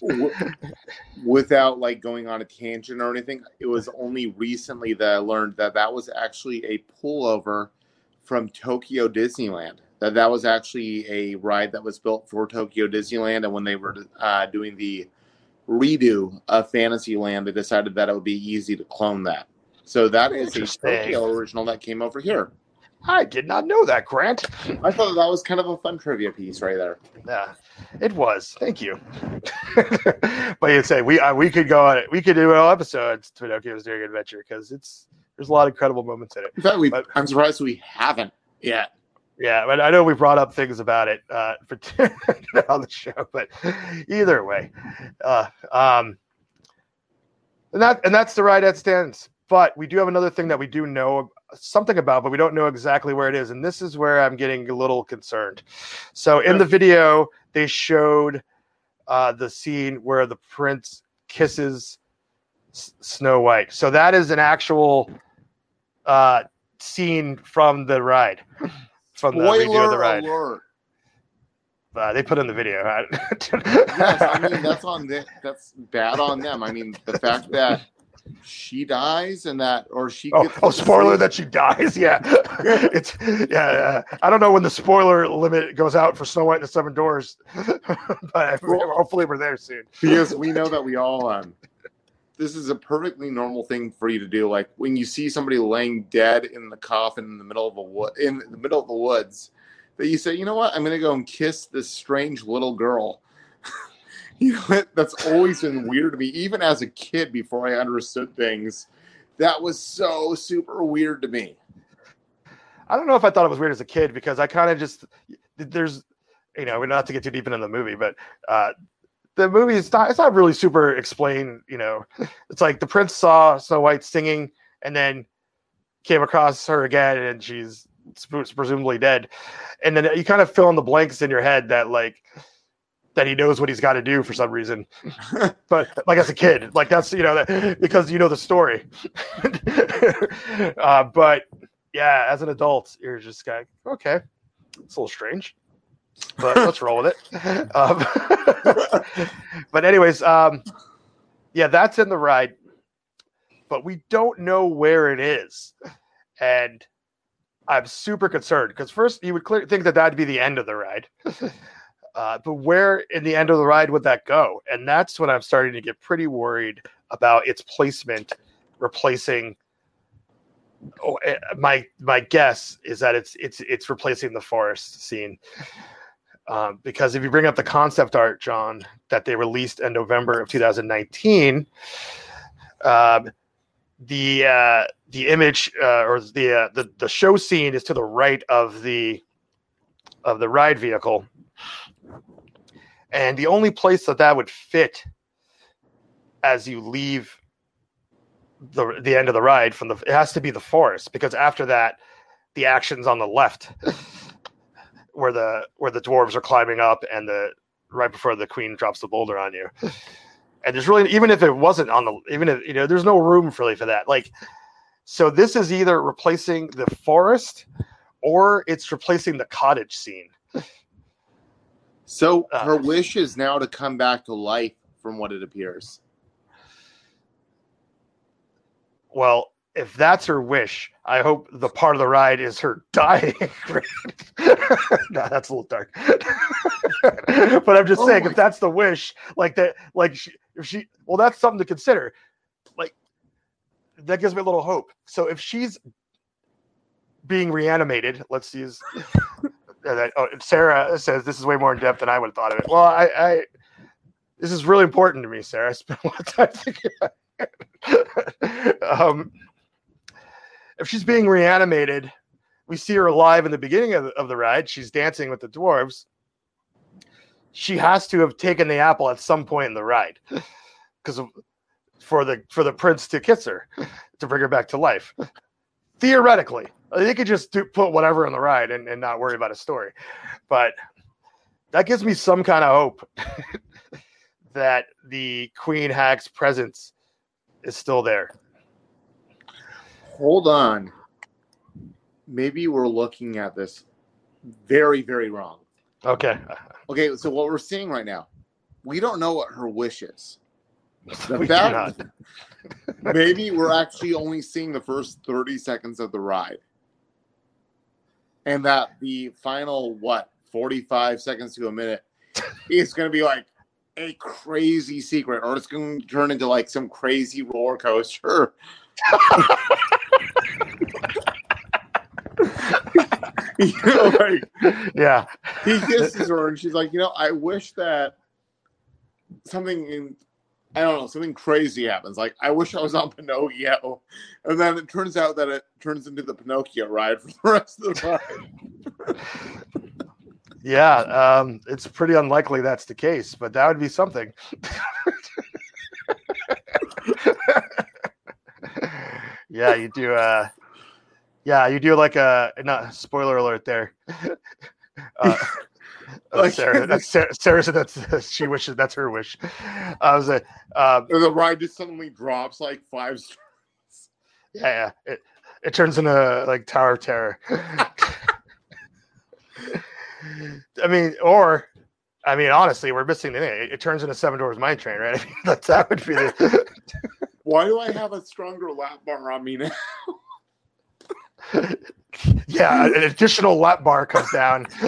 Without like going on a tangent or anything, it was only recently that I learned that that was actually a pullover from Tokyo Disneyland. That that was actually a ride that was built for Tokyo Disneyland, and when they were uh, doing the redo of Fantasyland, they decided that it would be easy to clone that. So that is a Tokyo original that came over here. I did not know that, Grant. I thought that was kind of a fun trivia piece right there. Yeah, it was. Thank you. but you'd say we uh, we could go on it. We could do an episode to Pinocchio's Daring Adventure because it's there's a lot of incredible moments in it. In fact, we, But- I'm surprised we haven't yet. Yeah, but I know we brought up things about it uh, for on the show, but either way, uh, um, and that and that's the ride that stands. But we do have another thing that we do know something about, but we don't know exactly where it is, and this is where I'm getting a little concerned. So in the video, they showed uh, the scene where the prince kisses S- Snow White. So that is an actual uh, scene from the ride. From the review of the ride, alert! uh, they put in the video. Yes, I mean that's on the, that's bad on them. I mean the fact that she dies and that or she Oh, gets oh, spoiler that she dies. Yeah, it's yeah. Uh, I don't know when the spoiler limit goes out for Snow White and the Seven Dwarfs, but hopefully we're there soon. because we know that we all um this is a perfectly normal thing for you to do like when you see somebody laying dead in the coffin in the middle of a wood in the middle of the woods that you say you know what i'm gonna go and kiss this strange little girl you know that's always been weird to me. Even as a kid before i understood things that was so super weird to me. I don't know if I thought it was weird as a kid because I kind of just there's you know we're not to get too deep into the movie, but uh, the movie is not it's not really super explained. You know, it's like the prince saw Snow White singing and then came across her again and she's presumably dead, and then you kind of fill in the blanks in your head that like that he knows what he's got to do for some reason. but like as a kid, like that's you know that, because you know the story. uh, but yeah, as an adult, you're just like, okay, it's a little strange, but let's roll with it. Um, but anyways, um, yeah, that's in the ride, but we don't know where it is, and I'm super concerned because first you would clear, think that that'd be the end of the ride. Uh, but where in the end of the ride would that go? And that's when I'm starting to get pretty worried about its placement replacing oh, eh, my my guess is that it's it's it's replacing the forest scene um, because if you bring up the concept art john that they released in november of 2019 um, the uh, the image uh, or the, uh, the the show scene is to the right of the of the ride vehicle and the only place that that would fit as you leave the the end of the ride from the it has to be the forest because after that the action's on the left where the where the dwarves are climbing up and the right before the queen drops the boulder on you. And there's really even if it wasn't on the even if you know there's no room really for that. Like so this is either replacing the forest or it's replacing the cottage scene so Uh. her wish is now to come back to life from what it appears Well, if that's her wish, I hope the part of the ride is her dying. no, that's a little dark. but I'm just Oh saying, if that's the wish, like that, like she, if she, well, that's something to consider. Like that gives me a little hope. So if she's being reanimated, let's use. Oh, Sarah says this is way more in depth than I would have thought of it. Well, I, I this is really important to me, Sarah. I spent a lot of time thinking about it. um, if she's being reanimated, we see her alive in the beginning of the, of the ride. She's dancing with the dwarves. She has to have taken the apple at some point in the ride, because for the for the prince to kiss her, to bring her back to life. Theoretically, they could just do, put whatever in the ride and, and not worry about a story, but that gives me some kind of hope that the queen hag's presence is still there. hold on maybe we're looking at this very, very wrong. Okay. Okay, so what we're seeing right now, we don't know what her wish is. The We fact- not. maybe we're actually only seeing the first 30 seconds of the ride. And that the final, what, 45 seconds to a minute is going to be like a crazy secret, or it's going to turn into like some crazy roller coaster. you know, like Yeah. he kisses her and she's like, you know, I wish that something in I don't know, something crazy happens. Like I wish I was on Pinocchio. And then it turns out that it turns into the Pinocchio ride for the rest of the ride. Yeah. Um, it's pretty unlikely that's the case, but that would be something. yeah, you do. Uh, yeah, you do like a not spoiler alert there. Uh, Like- Sarah, that's Sarah, Sarah said that's she wishes that's her wish. I was like, um, the ride just suddenly drops like five stars. yeah, yeah, it it turns into like Tower of Terror. I mean, or I mean, honestly, we're missing the thing. It, it turns into Seven Dwarfs Mine Train, right? I mean, that that would be the, Why do I have a stronger lap bar on me now? Yeah. An additional lap bar comes down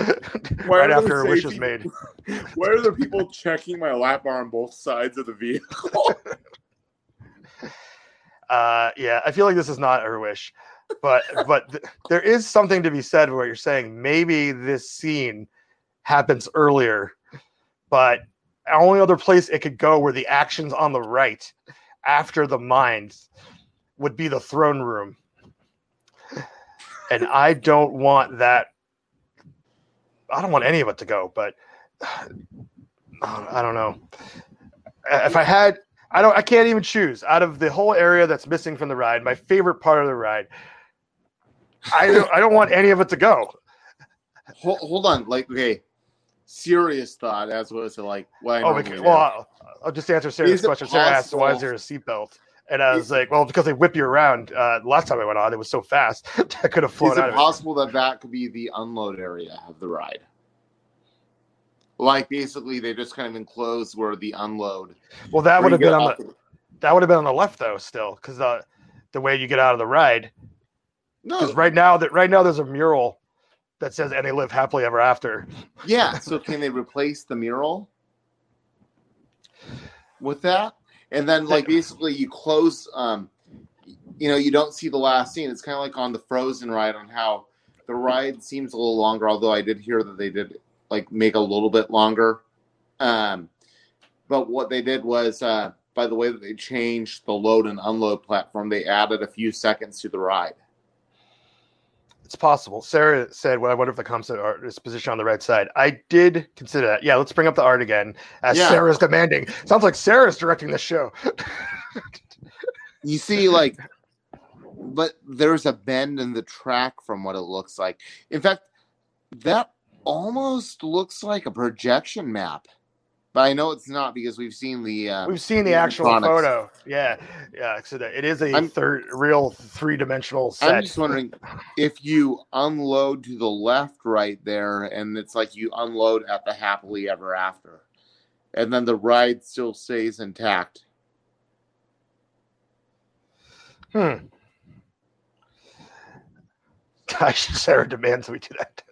right after her wish is made. Why are there people checking my lap bar on both sides of the vehicle? Uh, yeah, I feel like this is not her wish, but but th- there is something to be said for what you're saying. Maybe this scene happens earlier, but only other place it could go where the action's on the right after the mind would be the throne room, and I don't want that. I don't want any of it to go, but uh, I don't know. Uh, if I had I don't. I can't even choose out of the whole area that's missing from the ride. My favorite part of the ride. I don't. I don't want any of it to go. hold, hold on, like okay, serious thought as opposed to like what I Oh, because, well, I'll, I'll just answer Sarah's question. Sarah asked, "Why is there a seatbelt?" And I was like, "Well, because they whip you around." Uh, last time I went on, it was so fast I could have flown Is out it of it. possible that that could be the unload area of the ride? Like basically, they just kind of enclose where the unload. Well, that would have been on the that would have been on the left though, still, because the the way you get out of the ride. No, Because right now, that right now there's a mural that says "And they live happily ever after." yeah. So can they replace the mural with that? And then, like, basically, you close. Um, you know, you don't see the last scene. It's kind of like on the Frozen ride, on how the ride seems a little longer. Although I did hear that they did like make a little bit longer. Um, but what they did was, uh, by the way that they changed the load and unload platform, they added a few seconds to the ride. It's possible. Sarah said, "Well, I wonder if the composite art is positioned on the right side." I did consider that. Yeah, let's bring up the art again, as Yeah. Sarah's demanding. Sounds like Sarah's directing the show. You see, like, but there's a bend in the track from what it looks like. In fact, that almost looks like a projection map, but I know it's not because we've seen the. Uh, We've seen the actual photo. Yeah, yeah. So that it is a I'm- third, real three-dimensional set. I'm just wondering if you unload to the left right there, and it's like you unload at the happily ever after, and then the ride still stays intact. Hmm. Gosh, Sarah demands we do that.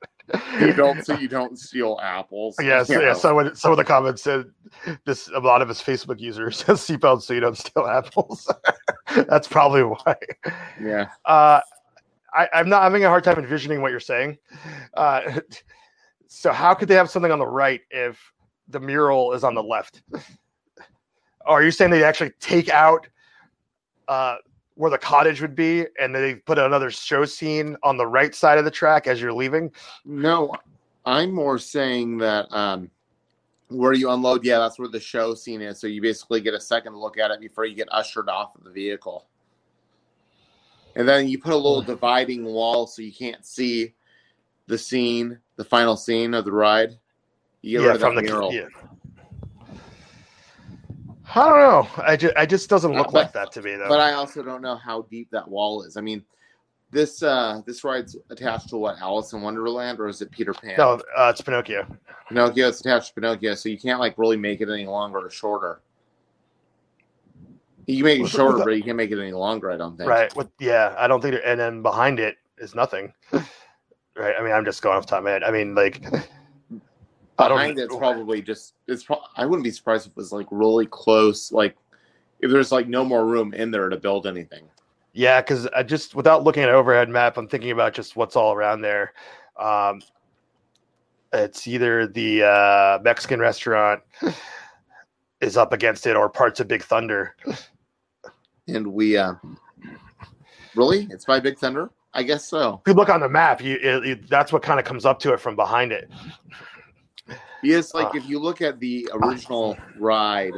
You don't you don't steal apples. Yes, You yeah. know. Someone, some of the comments said this. A lot of his Facebook users says seatbelts so you don't steal apples. That's probably why. yeah. Uh, I, I'm not having a hard time envisioning what you're saying. Uh, so how could they have something on the right if the mural is on the left? Are you saying they actually take out uh, where the cottage would be, and they put another show scene on the right side of the track as you're leaving? No, I'm more saying that um, where you unload, yeah, that's where the show scene is. So you basically get a second look at it before you get ushered off of the vehicle. And then you put a little dividing wall so you can't see the scene, the final scene of the ride. You get rid of that mural. yeah. I don't know. I just, I just doesn't look Uh, like that to me though. But I also don't know how deep that wall is. I mean, this uh this ride's attached to what Alice in Wonderland or is it Peter Pan? No, uh, it's Pinocchio. Pinocchio. It's attached to Pinocchio, so you can't like really make it any longer or shorter. You can make it shorter, but you can't make it any longer. I don't think. Right. With yeah, I don't think. And then behind it is nothing. right. I mean, I'm just going off the top of my head. I mean, like. I don't- Behind it's probably just it's. Pro- I wouldn't be surprised if it was like really close. Like if there's like no more room in there to build anything. Yeah, because I just without looking at an overhead map, I'm thinking about just what's all around there. Um, it's either the uh, Mexican restaurant is up against it, or parts of Big Thunder. And we uh really it's by Big Thunder. I guess so. If you look on the map, you it, it- that's what kind of comes up to it from behind it. Because like Ah. if you look at the original ride,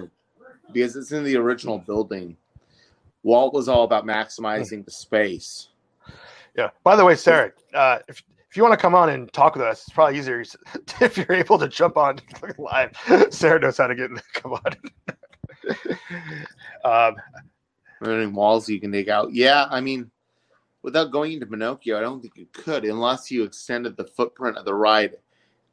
because it's in the original building, Walt was all about maximizing the space. Yeah. By the way, Sarah, uh, if if you want to come on and talk with us, it's probably easier if you're able to jump on live. Sarah knows how to get in. come on. um, any walls you can take out? Yeah, I mean, without going into Pinocchio, I don't think you could unless you extended the footprint of the ride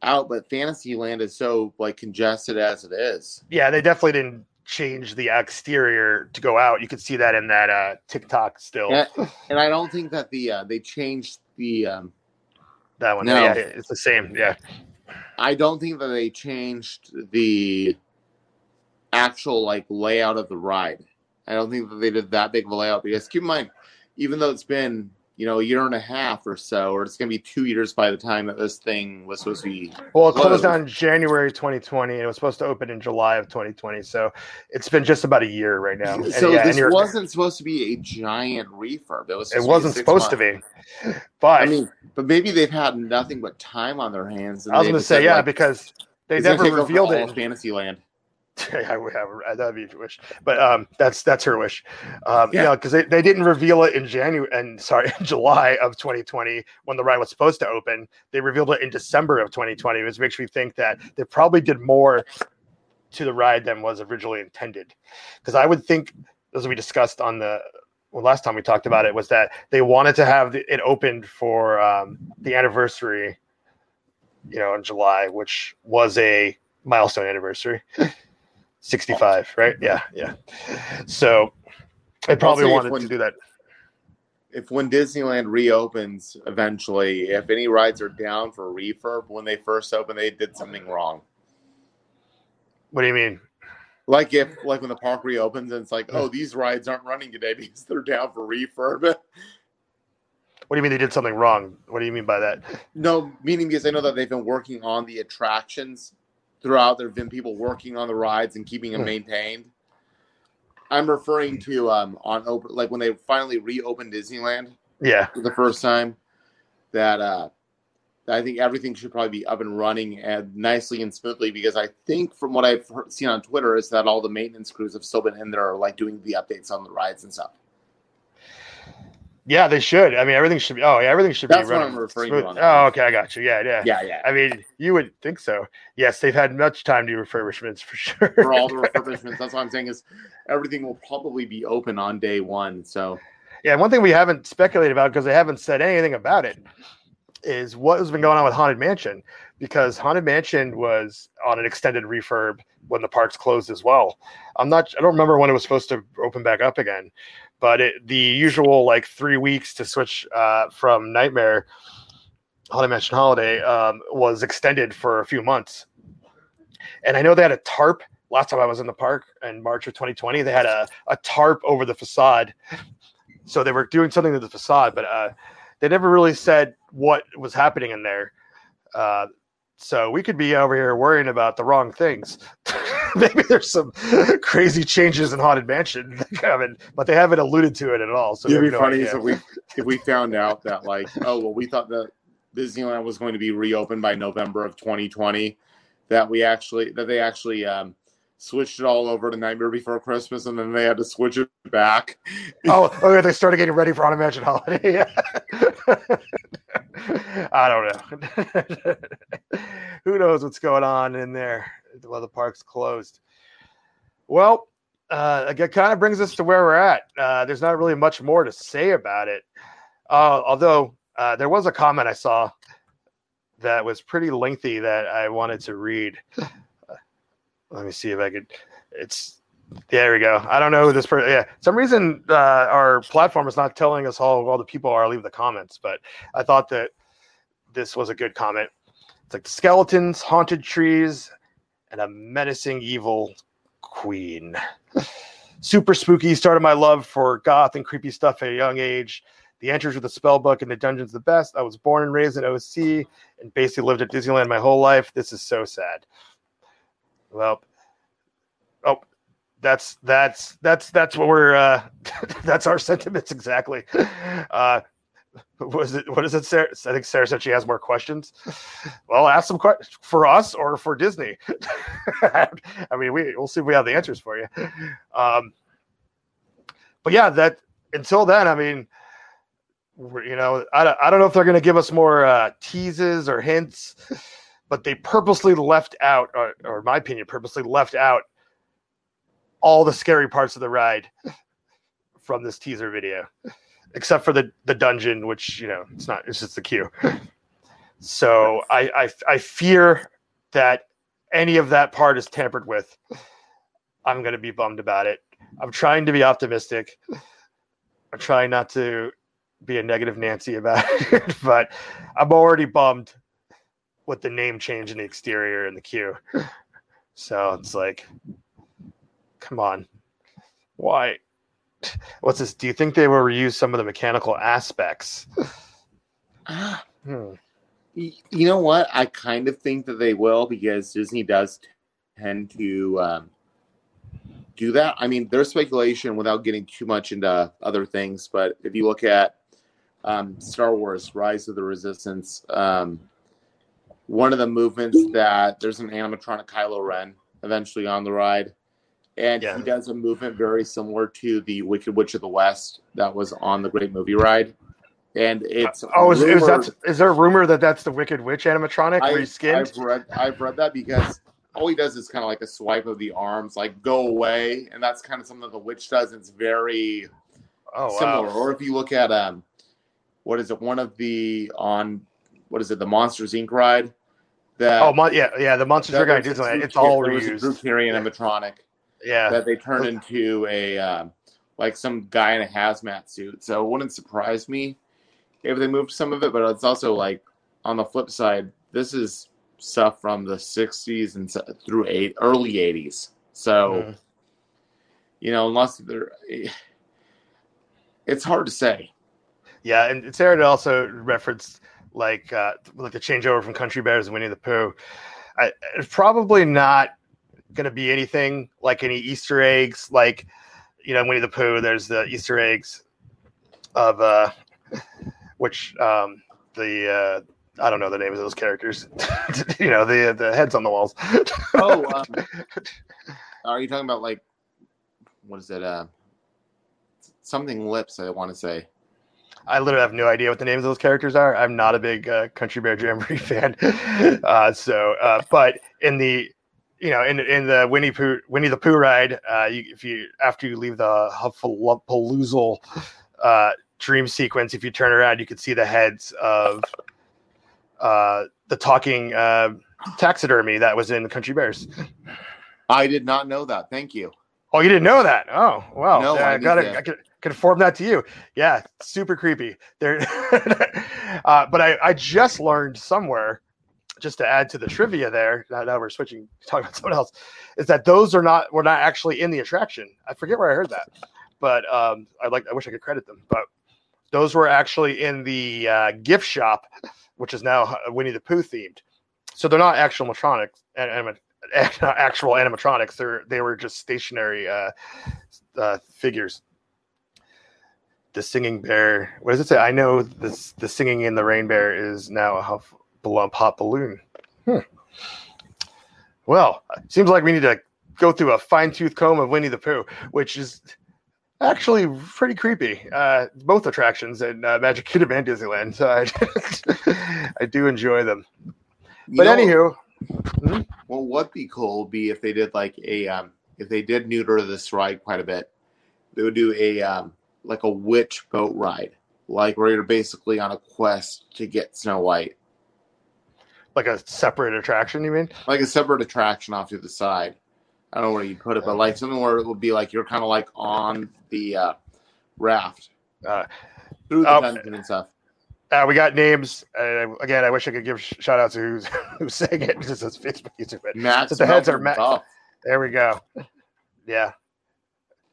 out. But Fantasyland is so like congested as it is. yeah, they definitely didn't change the exterior to go out. You could see that in that uh, TikTok still. Yeah, and I don't think that the uh, they changed the. Um, That one. No. Yeah, it's the same. Yeah. I don't think that they changed the actual like layout of the ride. I don't think that they did that big of a layout because keep in mind, even though it's been you know a year and a half or so, or it's going to be two years by the time that this thing was supposed to be. Well, it closed down January 2020, and it was supposed to open in July of 2020. So it's been just about a year right now. And So yeah, this wasn't supposed to be a giant refurb. It was. It wasn't supposed to be. But I mean, but maybe they've had nothing but time on their hands. and I was going to say, yeah, like, because they never revealed it. Fantasyland. I would have that'd be a wish, but um, that's that's her wish. Um, Yeah. yeah, because they, they didn't reveal it in January and sorry, in July of 2020 when the ride was supposed to open. They revealed it in December of 2020, which makes me think that they probably did more to the ride than was originally intended. Because I would think, as we discussed on the well, last time we talked about it, was that they wanted to have the, it opened for um, the anniversary, you know, in July, which was a milestone anniversary. 65, right? Yeah, yeah. So I probably wanted when- to do that. if when Disneyland reopens eventually, if any rides are down for refurb when they first open, they did something wrong. What do you mean? Like if like when the park reopens and it's like, oh, these rides aren't running today because they're down for refurb. What do you mean they did something wrong? What do you mean by that? no, meaning because I know that they've been working on the attractions throughout. There have been people working on the rides and keeping them Hmm. maintained. I'm referring to um on open like when they finally reopened Disneyland. Yeah, for the first time that uh I think everything should probably be up and running and nicely and smoothly because I think from what I've heard, seen on Twitter is that all the maintenance crews have still been in there like doing the updates on the rides and stuff. Yeah, they should. I mean, everything should be. Oh, yeah, everything should That's be what running. I'm referring to smooth. on. Oh, okay, I got you. Yeah, yeah. Yeah, yeah. I mean, you would think so. Yes, they've had much time to do refurbishments for sure. For all the refurbishments, that's what I'm saying is everything will probably be open on day one. So Yeah, one thing we haven't speculated about because they haven't said anything about it is what has been going on with Haunted Mansion because Haunted Mansion was on an extended refurb when the parks closed as well. I'm not I don't remember when it was supposed to open back up again, but it, the usual like 3 weeks to switch uh, from Nightmare Haunted Mansion Holiday um, was extended for a few months. And I know they had a tarp last time I was in the park in March of 2020, they had a, a tarp over the facade so they were doing something to the facade, but uh, they never really said what was happening in there. Uh, so we could be over here worrying about the wrong things. Maybe there's some crazy changes in Haunted Mansion coming, but they haven't alluded to it at all. So it'd be no funny if we if we found out that like oh well we thought that Disneyland was going to be reopened by November of 2020 that we actually that they actually um switched it all over to Nightmare Before Christmas and then they had to switch it back. oh, oh, they started getting ready for Mansion Holiday. I don't know. Who knows what's going on in there while the park's closed? Well, uh, it kind of brings us to where we're at. Uh, there's not really much more to say about it. Uh, although uh, there was a comment I saw that was pretty lengthy that I wanted to read. Let me see if I could. It's there we go. I don't know who this person. Yeah, some reason uh, our platform is not telling us how all the people are. Leave the comments, but I thought that this was a good comment. It's like skeletons, haunted trees, and a menacing evil queen. Super spooky. Started my love for goth and creepy stuff at a young age. The entries with the spell book and the dungeon's the best. I was born and raised in OC and basically lived at Disneyland my whole life. This is so sad. Well, oh, that's that's that's that's what we're uh that's our sentiments exactly. Uh was it what is it sarah? I think sarah said she has more questions. Well ask some questions for us or for disney. I mean we, we'll see if we have the answers for you. Um but yeah that until then i mean you know i, I don't know if they're going to give us more uh teases or hints but they purposely left out or, or my opinion purposely left out all the scary parts of the ride from this teaser video except for the the dungeon, which you know it's not. It's just the queue. So I I, I fear that any of that part is tampered with. I'm going to be bummed about it. I'm trying to be optimistic. I'm trying not to be a negative Nancy about it, but I'm already bummed with the name change in the exterior and the queue. So it's like, come on, why? what's this? Do you think they will reuse some of the mechanical aspects? hmm. You know what? I kind of think that they will because Disney does tend to um, do that. I mean, there's speculation without getting too much into other things, but if you look at um, Star Wars: Rise of the Resistance, um, one of the movements that there's an animatronic Kylo Ren eventually on the ride and yeah. he does a movement very similar to the Wicked Witch of the West that was on the Great Movie Ride. And it's oh, is, is, that, is there a rumor that that's the Wicked Witch animatronic I, reskinned? I've read, I've read that because all he does is kind of like a swipe of the arms, like go away, and that's kind of something that the witch does. It's very oh, similar. Wow. Or if you look at um, what is it? One of the on what is it? The Monsters Inc. ride. That, oh, yeah, yeah, the Monsters Inc. ride. It's all reused. Drew Carey animatronic yeah, that they turned into a um, like some guy in a hazmat suit. So it wouldn't surprise me if they moved some of it, but it's also like on the flip side, this is stuff from the 60s and through eight early 80s. So mm. you know, unless they're it's hard to say. Yeah, and Sarah also referenced like uh, like the changeover from Country Bears and Winnie the Pooh. I, it's probably not going to be anything like any Easter eggs, like you know Winnie the Pooh. There's the Easter eggs of uh, which um, the uh, I don't know the names of those characters. you know the the heads on the walls. oh, um, are you talking about like what is it? Uh, something lips. I want to say. I literally have no idea what the names of those characters are. I'm not a big uh, Country Bear Jamboree fan, uh, so uh, but in the you know, in in the Winnie Pooh Winnie the Pooh ride, uh, you, if you after you leave the Hufflepuffaloozle uh, dream sequence, if you turn around, you can see the heads of uh, the talking uh, taxidermy that was in Country Bears. I did not know that. Thank you. Oh, you didn't know that? Oh, well, no, I, I got to. Conform that to you. Yeah, super creepy. There, uh, but I, I just learned somewhere just to add to the trivia there, now, now we're switching talking about someone else, is that those are not were not actually in the attraction. I forget where I heard that, but um, I like I wish I could credit them, but those were actually in the uh, gift shop, which is now Winnie the Pooh themed. So they're not actual animatronics, anim- actual animatronics. They're they were just stationary uh, uh, figures. The singing bear. What does it say? I know this. The singing in the rain bear is now a huff, pop balloon. Hmm. Well, seems like we need to go through a fine tooth comb of Winnie the Pooh, which is actually pretty creepy. Uh, both attractions in uh, Magic Kingdom and Disneyland. So I, I do enjoy them. But you know, anywho, hmm? well, what'd be cool would be if they did like a um, if they did neuter this ride quite a bit, they would do a um, like a witch boat ride like where you're basically on a quest to get Snow White, Like a separate attraction, you mean? like a separate attraction off to the side. I don't know where you put it, but like something where it would be like you're kind of like on the uh, raft Uh, through the dungeon and stuff. Uh, we got names. Uh, again, I wish I could give sh- shout outs to who's who's saying it. Just as Facebook user, but Matt, the heads are Matt- there we go. Yeah,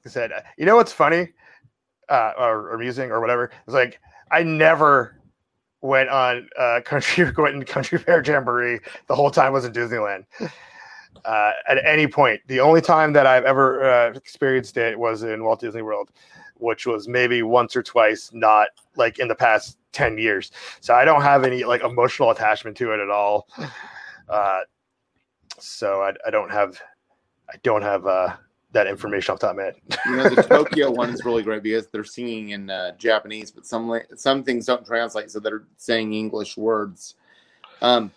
I said. uh, You know what's funny, uh, or, or amusing, or whatever? It's like I never went on uh, country went in Country Bear Jamboree. The whole time was in Disneyland. Uh, at any point, the only time that I've ever uh, experienced it was in Walt Disney World, which was maybe once or twice, not like in the past ten years. So I don't have any like emotional attachment to it at all. Uh, so I, I don't have I don't have uh, that information off the top of my head. You know, the Tokyo one is really great because they're singing in uh, Japanese, but some some things don't translate, so they're saying English words. Um,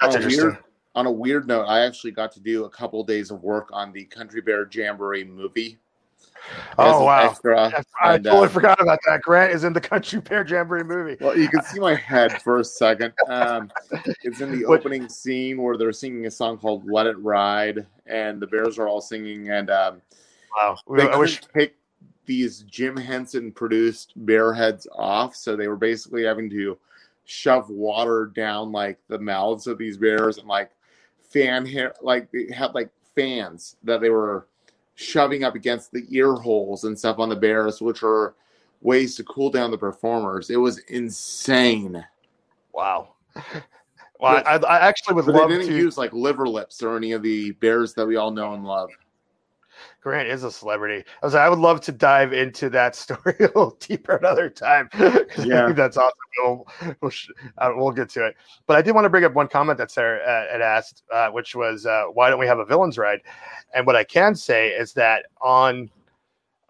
That's on a interesting. Weird, on a weird note, I actually got to do a couple days of work on the Country Bear Jamboree movie. Oh wow! extra, I and, totally uh, forgot about that. Grant is in the Country Bear Jamboree movie. Well, you can see my head for a second. Um, it's in the opening scene where they're singing a song called "Let It Ride," and the bears are all singing, and um, Wow! they I wish. take these Jim Henson produced bear heads off, so they were basically having to shove water down like the mouths of these bears and like fan hair, like they had like fans that they were shoving up against the ear holes and stuff on the bears, which are ways to cool down the performers. It was insane. Wow. Well, I, I actually would love they didn't to. use like liver lips or any of the bears that we all know and love. Grant is a celebrity. I was. I would love to dive into that story a little deeper another time. Yeah. think that's awesome. We'll we'll, uh, we'll get to it. But I did want to bring up one comment that Sarah uh, had asked, uh, which was, uh, "Why don't we have a villains ride?" And what I can say is that on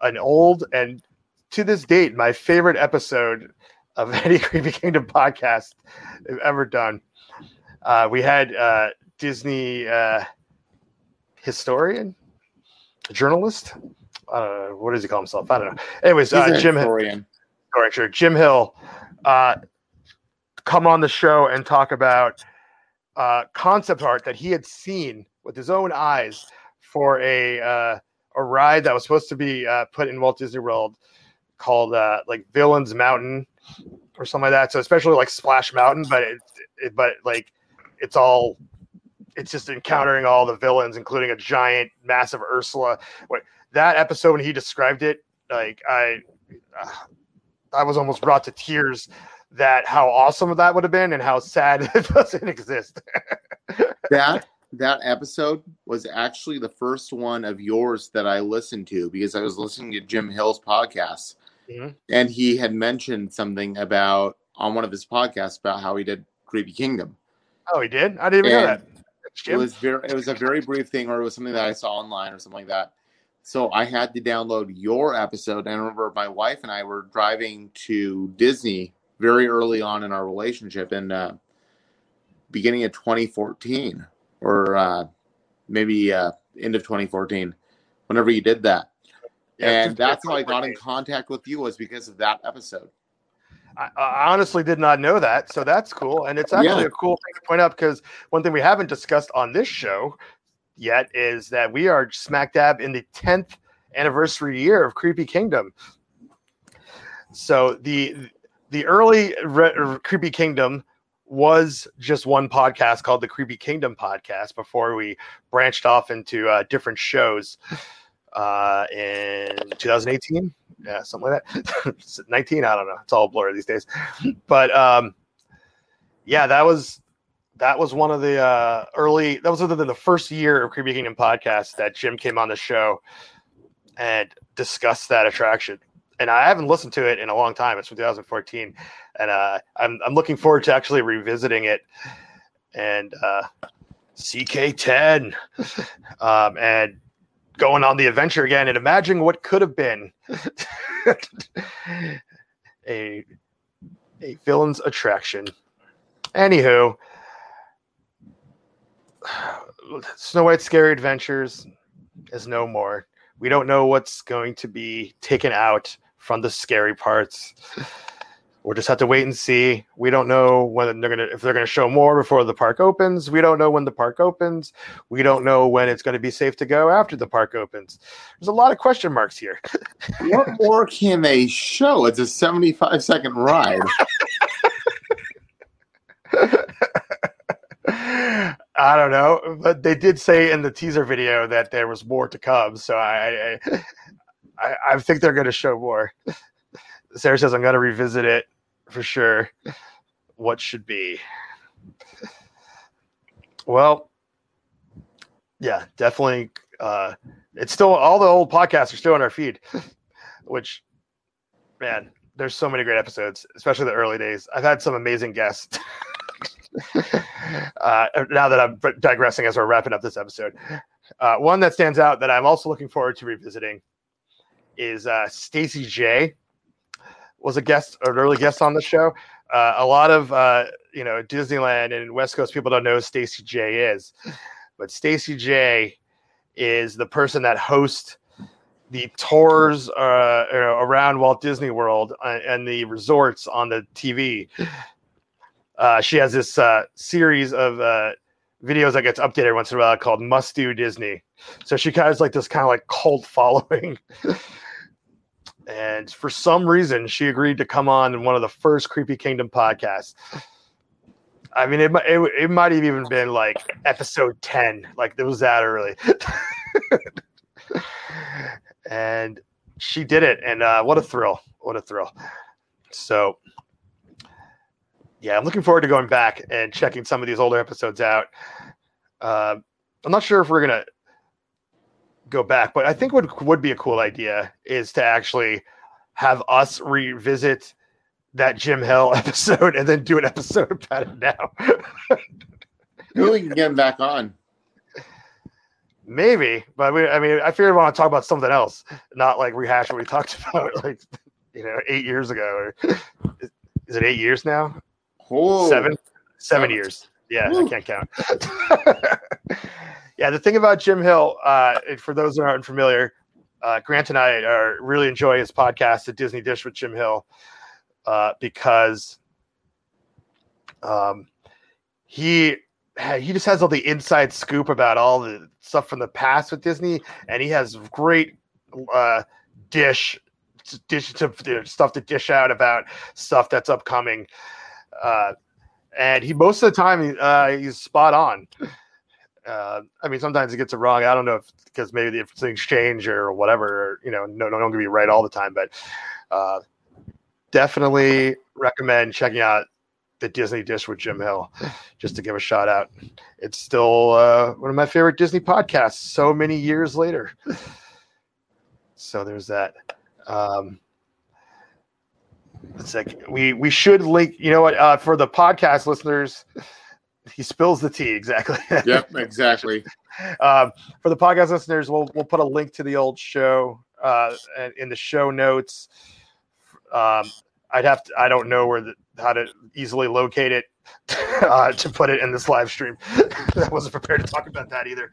an old and to this date, my favorite episode of any Creepy Kingdom podcast I've ever done, uh, we had uh, Disney uh, historian journalist. Uh, what does he call himself? I don't know. Anyways, uh, Jim, historian. correct, sure, Jim Hill, uh, come on the show and talk about uh, concept art that he had seen with his own eyes for a uh, a ride that was supposed to be uh, put in Walt Disney World called uh, like Villains Mountain or something like that. So especially like Splash Mountain, but it, it but like it's all it's just encountering all the villains, including a giant, massive Ursula. What that episode when he described it, like I, uh, I was almost brought to tears. That how awesome that would have been, and how sad it doesn't exist. that that episode was actually the first one of yours that I listened to because I was listening to Jim Hill's podcast, Mhm. and he had mentioned something about on one of his podcasts about how he did Creepy Kingdom. Oh, he did. I didn't even know And that. Thanks, It was very it was a very brief thing, or it was something that I saw online or something like that. So I had to download your episode. And I remember my wife and I were driving to Disney very early on in our relationship in uh, beginning of 2014 or uh, maybe uh, end of 2014. Whenever you did that, Yeah, and that's how I got in contact with you was because of that episode. I, I honestly did not know that, so that's cool, and it's actually Yeah. a cool thing to point out because one thing we haven't discussed on this show yet is that we are smack dab in the tenth anniversary year of Creepy Kingdom. So the the early re- Creepy Kingdom was just one podcast called the Creepy Kingdom podcast before we branched off into uh, different shows uh, in 2018 yeah, something like that. 19, I don't know. It's all blurry these days. But um yeah, that was that was one of the uh early that was within the first year of Creepy Kingdom podcast that Jim came on the show and discussed that attraction. And I haven't listened to it in a long time. It's from 2014. And uh I'm I'm looking forward to actually revisiting it and uh CK10 um and going on the adventure again and imagining what could have been a a villain's attraction. Anywho, Snow White's Scary Adventures is no more. We don't know what's going to be taken out from the scary parts. we'll just have to wait and see. We don't know when they're gonna if they're gonna show more before the park opens. We don't know when the park opens. We don't know when it's going to be safe to go after the park opens. There's a lot of question marks here. what more can they show? It's a 75 second ride. I don't know, but they did say in the teaser video that there was more to come. So I, I, I think they're going to show more. Sarah says I'm going to revisit it for sure. What should be? Well, yeah, definitely. Uh, it's still all the old podcasts are still on our feed, which, man, there's so many great episodes, especially the early days. I've had some amazing guests. uh, now that I'm digressing as we're wrapping up this episode, uh, one that stands out that I'm also looking forward to revisiting is uh, Stacy J. Was a guest, an early guest on the show. Uh, a lot of uh, you know Disneyland and West Coast people don't know who Stacy J is, but Stacy J is the person that hosts the tours uh, around Walt Disney World uh, and the resorts on the TV uh, she has this uh, series of uh, videos that gets updated once in a while called "Must Do Disney." So she has like this kind of like cult following. And for some reason, she agreed to come on in one of the first Creepy Kingdom podcasts. I mean, it, it, it might have even been like episode 10. Like, it was that early. and she did it. And uh, what a thrill. What a thrill. So, yeah, I'm looking forward to going back and checking some of these older episodes out. Uh, I'm not sure if we're gonna go back, but I think what would be a cool idea is to actually have us revisit that Jim Hill episode and then do an episode about it now. we can get him back on. Maybe, but we, I mean, I figured we want to talk about something else, not like rehash what we talked about like you know eight years ago. Or is it eight years now? Seven, seven years. Yeah, I can't count. Yeah, the thing about Jim Hill, uh, for those that aren't familiar, uh, Grant and I are really enjoy his podcast, The Disney Dish with Jim Hill, uh, because um, he he just has all the inside scoop about all the stuff from the past with Disney, and he has great uh, dish dish to stuff to dish out about stuff that's upcoming. Uh, and he most of the time uh, he's spot on. Uh, I mean, sometimes it gets it wrong. I don't know if because maybe if things change or whatever. You know, no, no, don't be right all the time, but uh, definitely recommend checking out the Disney Dish with Jim Hill, just to give a shout out. It's still uh, one of my favorite Disney podcasts. So many years later. So there's that. Um, it's like we we should link. You know what? Uh, for the podcast listeners, he spills the tea exactly. yep, exactly. um, for the podcast listeners, we'll we'll put a link to the old show uh, in the show notes. Um, I'd have to. I don't know where the, how to easily locate it uh, to put it in this live stream. I wasn't prepared to talk about that either.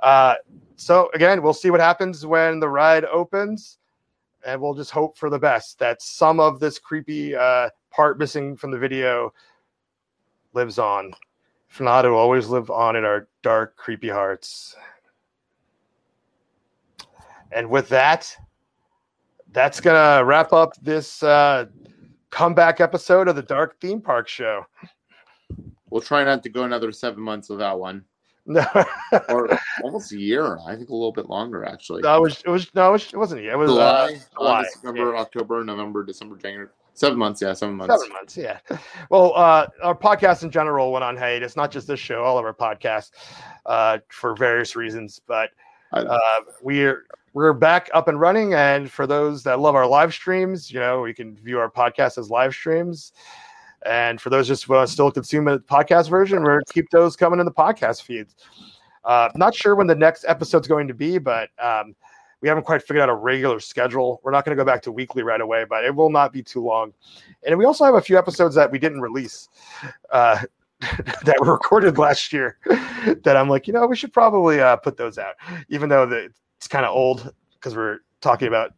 uh, so again, we'll see what happens when the ride opens and we'll just hope for the best that some of this creepy uh, part missing from the video lives on. It will always live on in our dark, creepy hearts. And with that, that's gonna wrap up this uh, comeback episode of the Dark Theme Park Show. We'll try not to go another seven months without one. No, or almost a year. I think a little bit longer actually. No, it was. It was no. It, was, it wasn't. It was July, uh, July, September, yeah. October, November, December, January. Seven months, yeah, seven months. Seven months, yeah. Well, uh, our podcast in general went on hiatus. Not just this show, all of our podcasts, uh, for various reasons. But uh, we're we're back up and running. And for those that love our live streams, you know, we can view our podcast as live streams. And for those just want to still consume a podcast version, we're keep those coming in the podcast feeds. Uh, not sure when the next episode's going to be, but um, we haven't quite figured out a regular schedule. We're not going to go back to weekly right away, but it will not be too long. And we also have a few episodes that we didn't release uh, that were recorded last year that I'm like, you know, we should probably uh, put those out, even though the, it's kind of old because we're talking about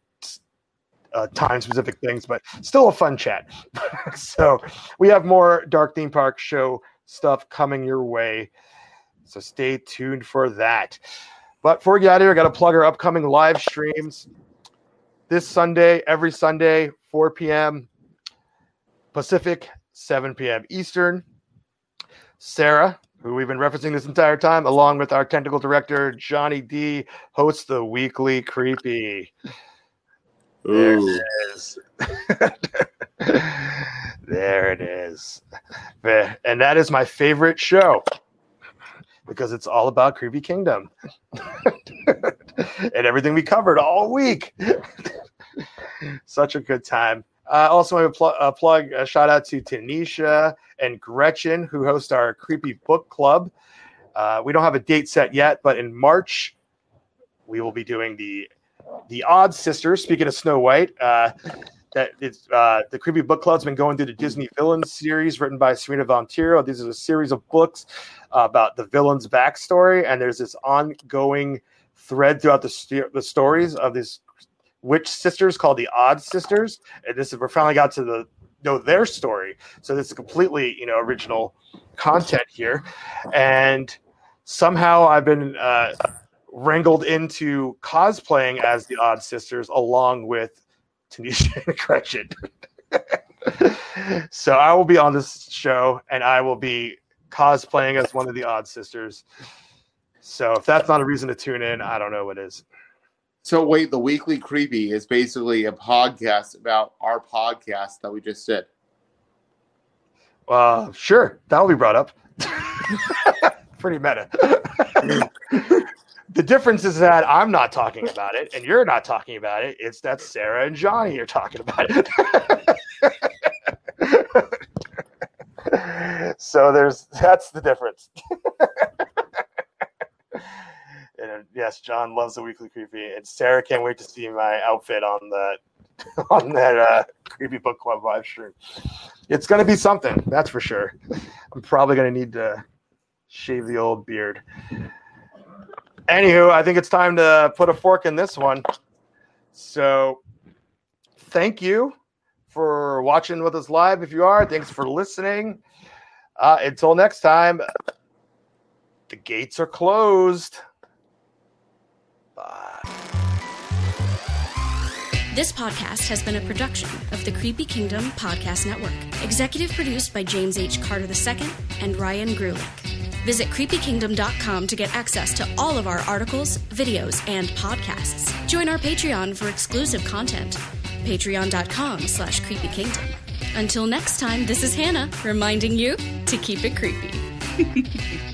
uh, time specific things, but still a fun chat. so we have more Dark Theme Park show stuff coming your way. So stay tuned for that. But before we get out of here, I got to plug our upcoming live streams this Sunday, every Sunday, 4 p.m. Pacific, 7 p.m. Eastern. Sarah, who we've been referencing this entire time, along with our technical director, Johnny D, hosts the weekly Creepy. There Ooh. it is. there it is. And that is my favorite show because it's all about Creepy Kingdom and everything we covered all week. Such a good time. Uh, also, I want to pl- uh, plug a shout out to Tanisha and Gretchen, who host our Creepy Book Club. Uh, we don't have a date set yet, but in March, we will be doing the the Odd Sisters. Speaking of Snow White, uh, that it's uh, the Creepy Book Club's been going through the Disney Villains series written by Serena Valentino. This is a series of books uh, about the villain's backstory, and there's this ongoing thread throughout the st- the stories of these witch sisters called the Odd Sisters. And this is we finally got to the know their story. So this is completely you know original content here, and somehow I've been uh, wrangled into cosplaying as the Odd Sisters along with Tanisha and so I will be on this show and I will be cosplaying as one of the Odd Sisters. So if that's not a reason to tune in, I don't know what is. So wait, the weekly creepy is basically a podcast about our podcast that we just did. Uh, sure, that will be brought up. Pretty meta. The difference is that I'm not talking about it, and you're not talking about it. It's that Sarah and Johnny are talking about it. so there's that's the difference. and yes, John loves the weekly creepy, and Sarah can't wait to see my outfit on the on that uh, creepy book club live stream. It's gonna be something, that's for sure. I'm probably gonna need to shave the old beard. Anywho, I think it's time to put a fork in this one. So, thank you for watching with us live. If you are, thanks for listening. Uh, until next time, the gates are closed. Bye. This podcast has been a production of the Creepy Kingdom Podcast Network, executive produced by James H. Carter II and Ryan Grulick. Visit creepykingdom.com to get access to all of our articles, videos, and podcasts. Join our Patreon for exclusive content. Patreon.com slash creepykingdom. Until next time, this is Hannah reminding you to keep it creepy.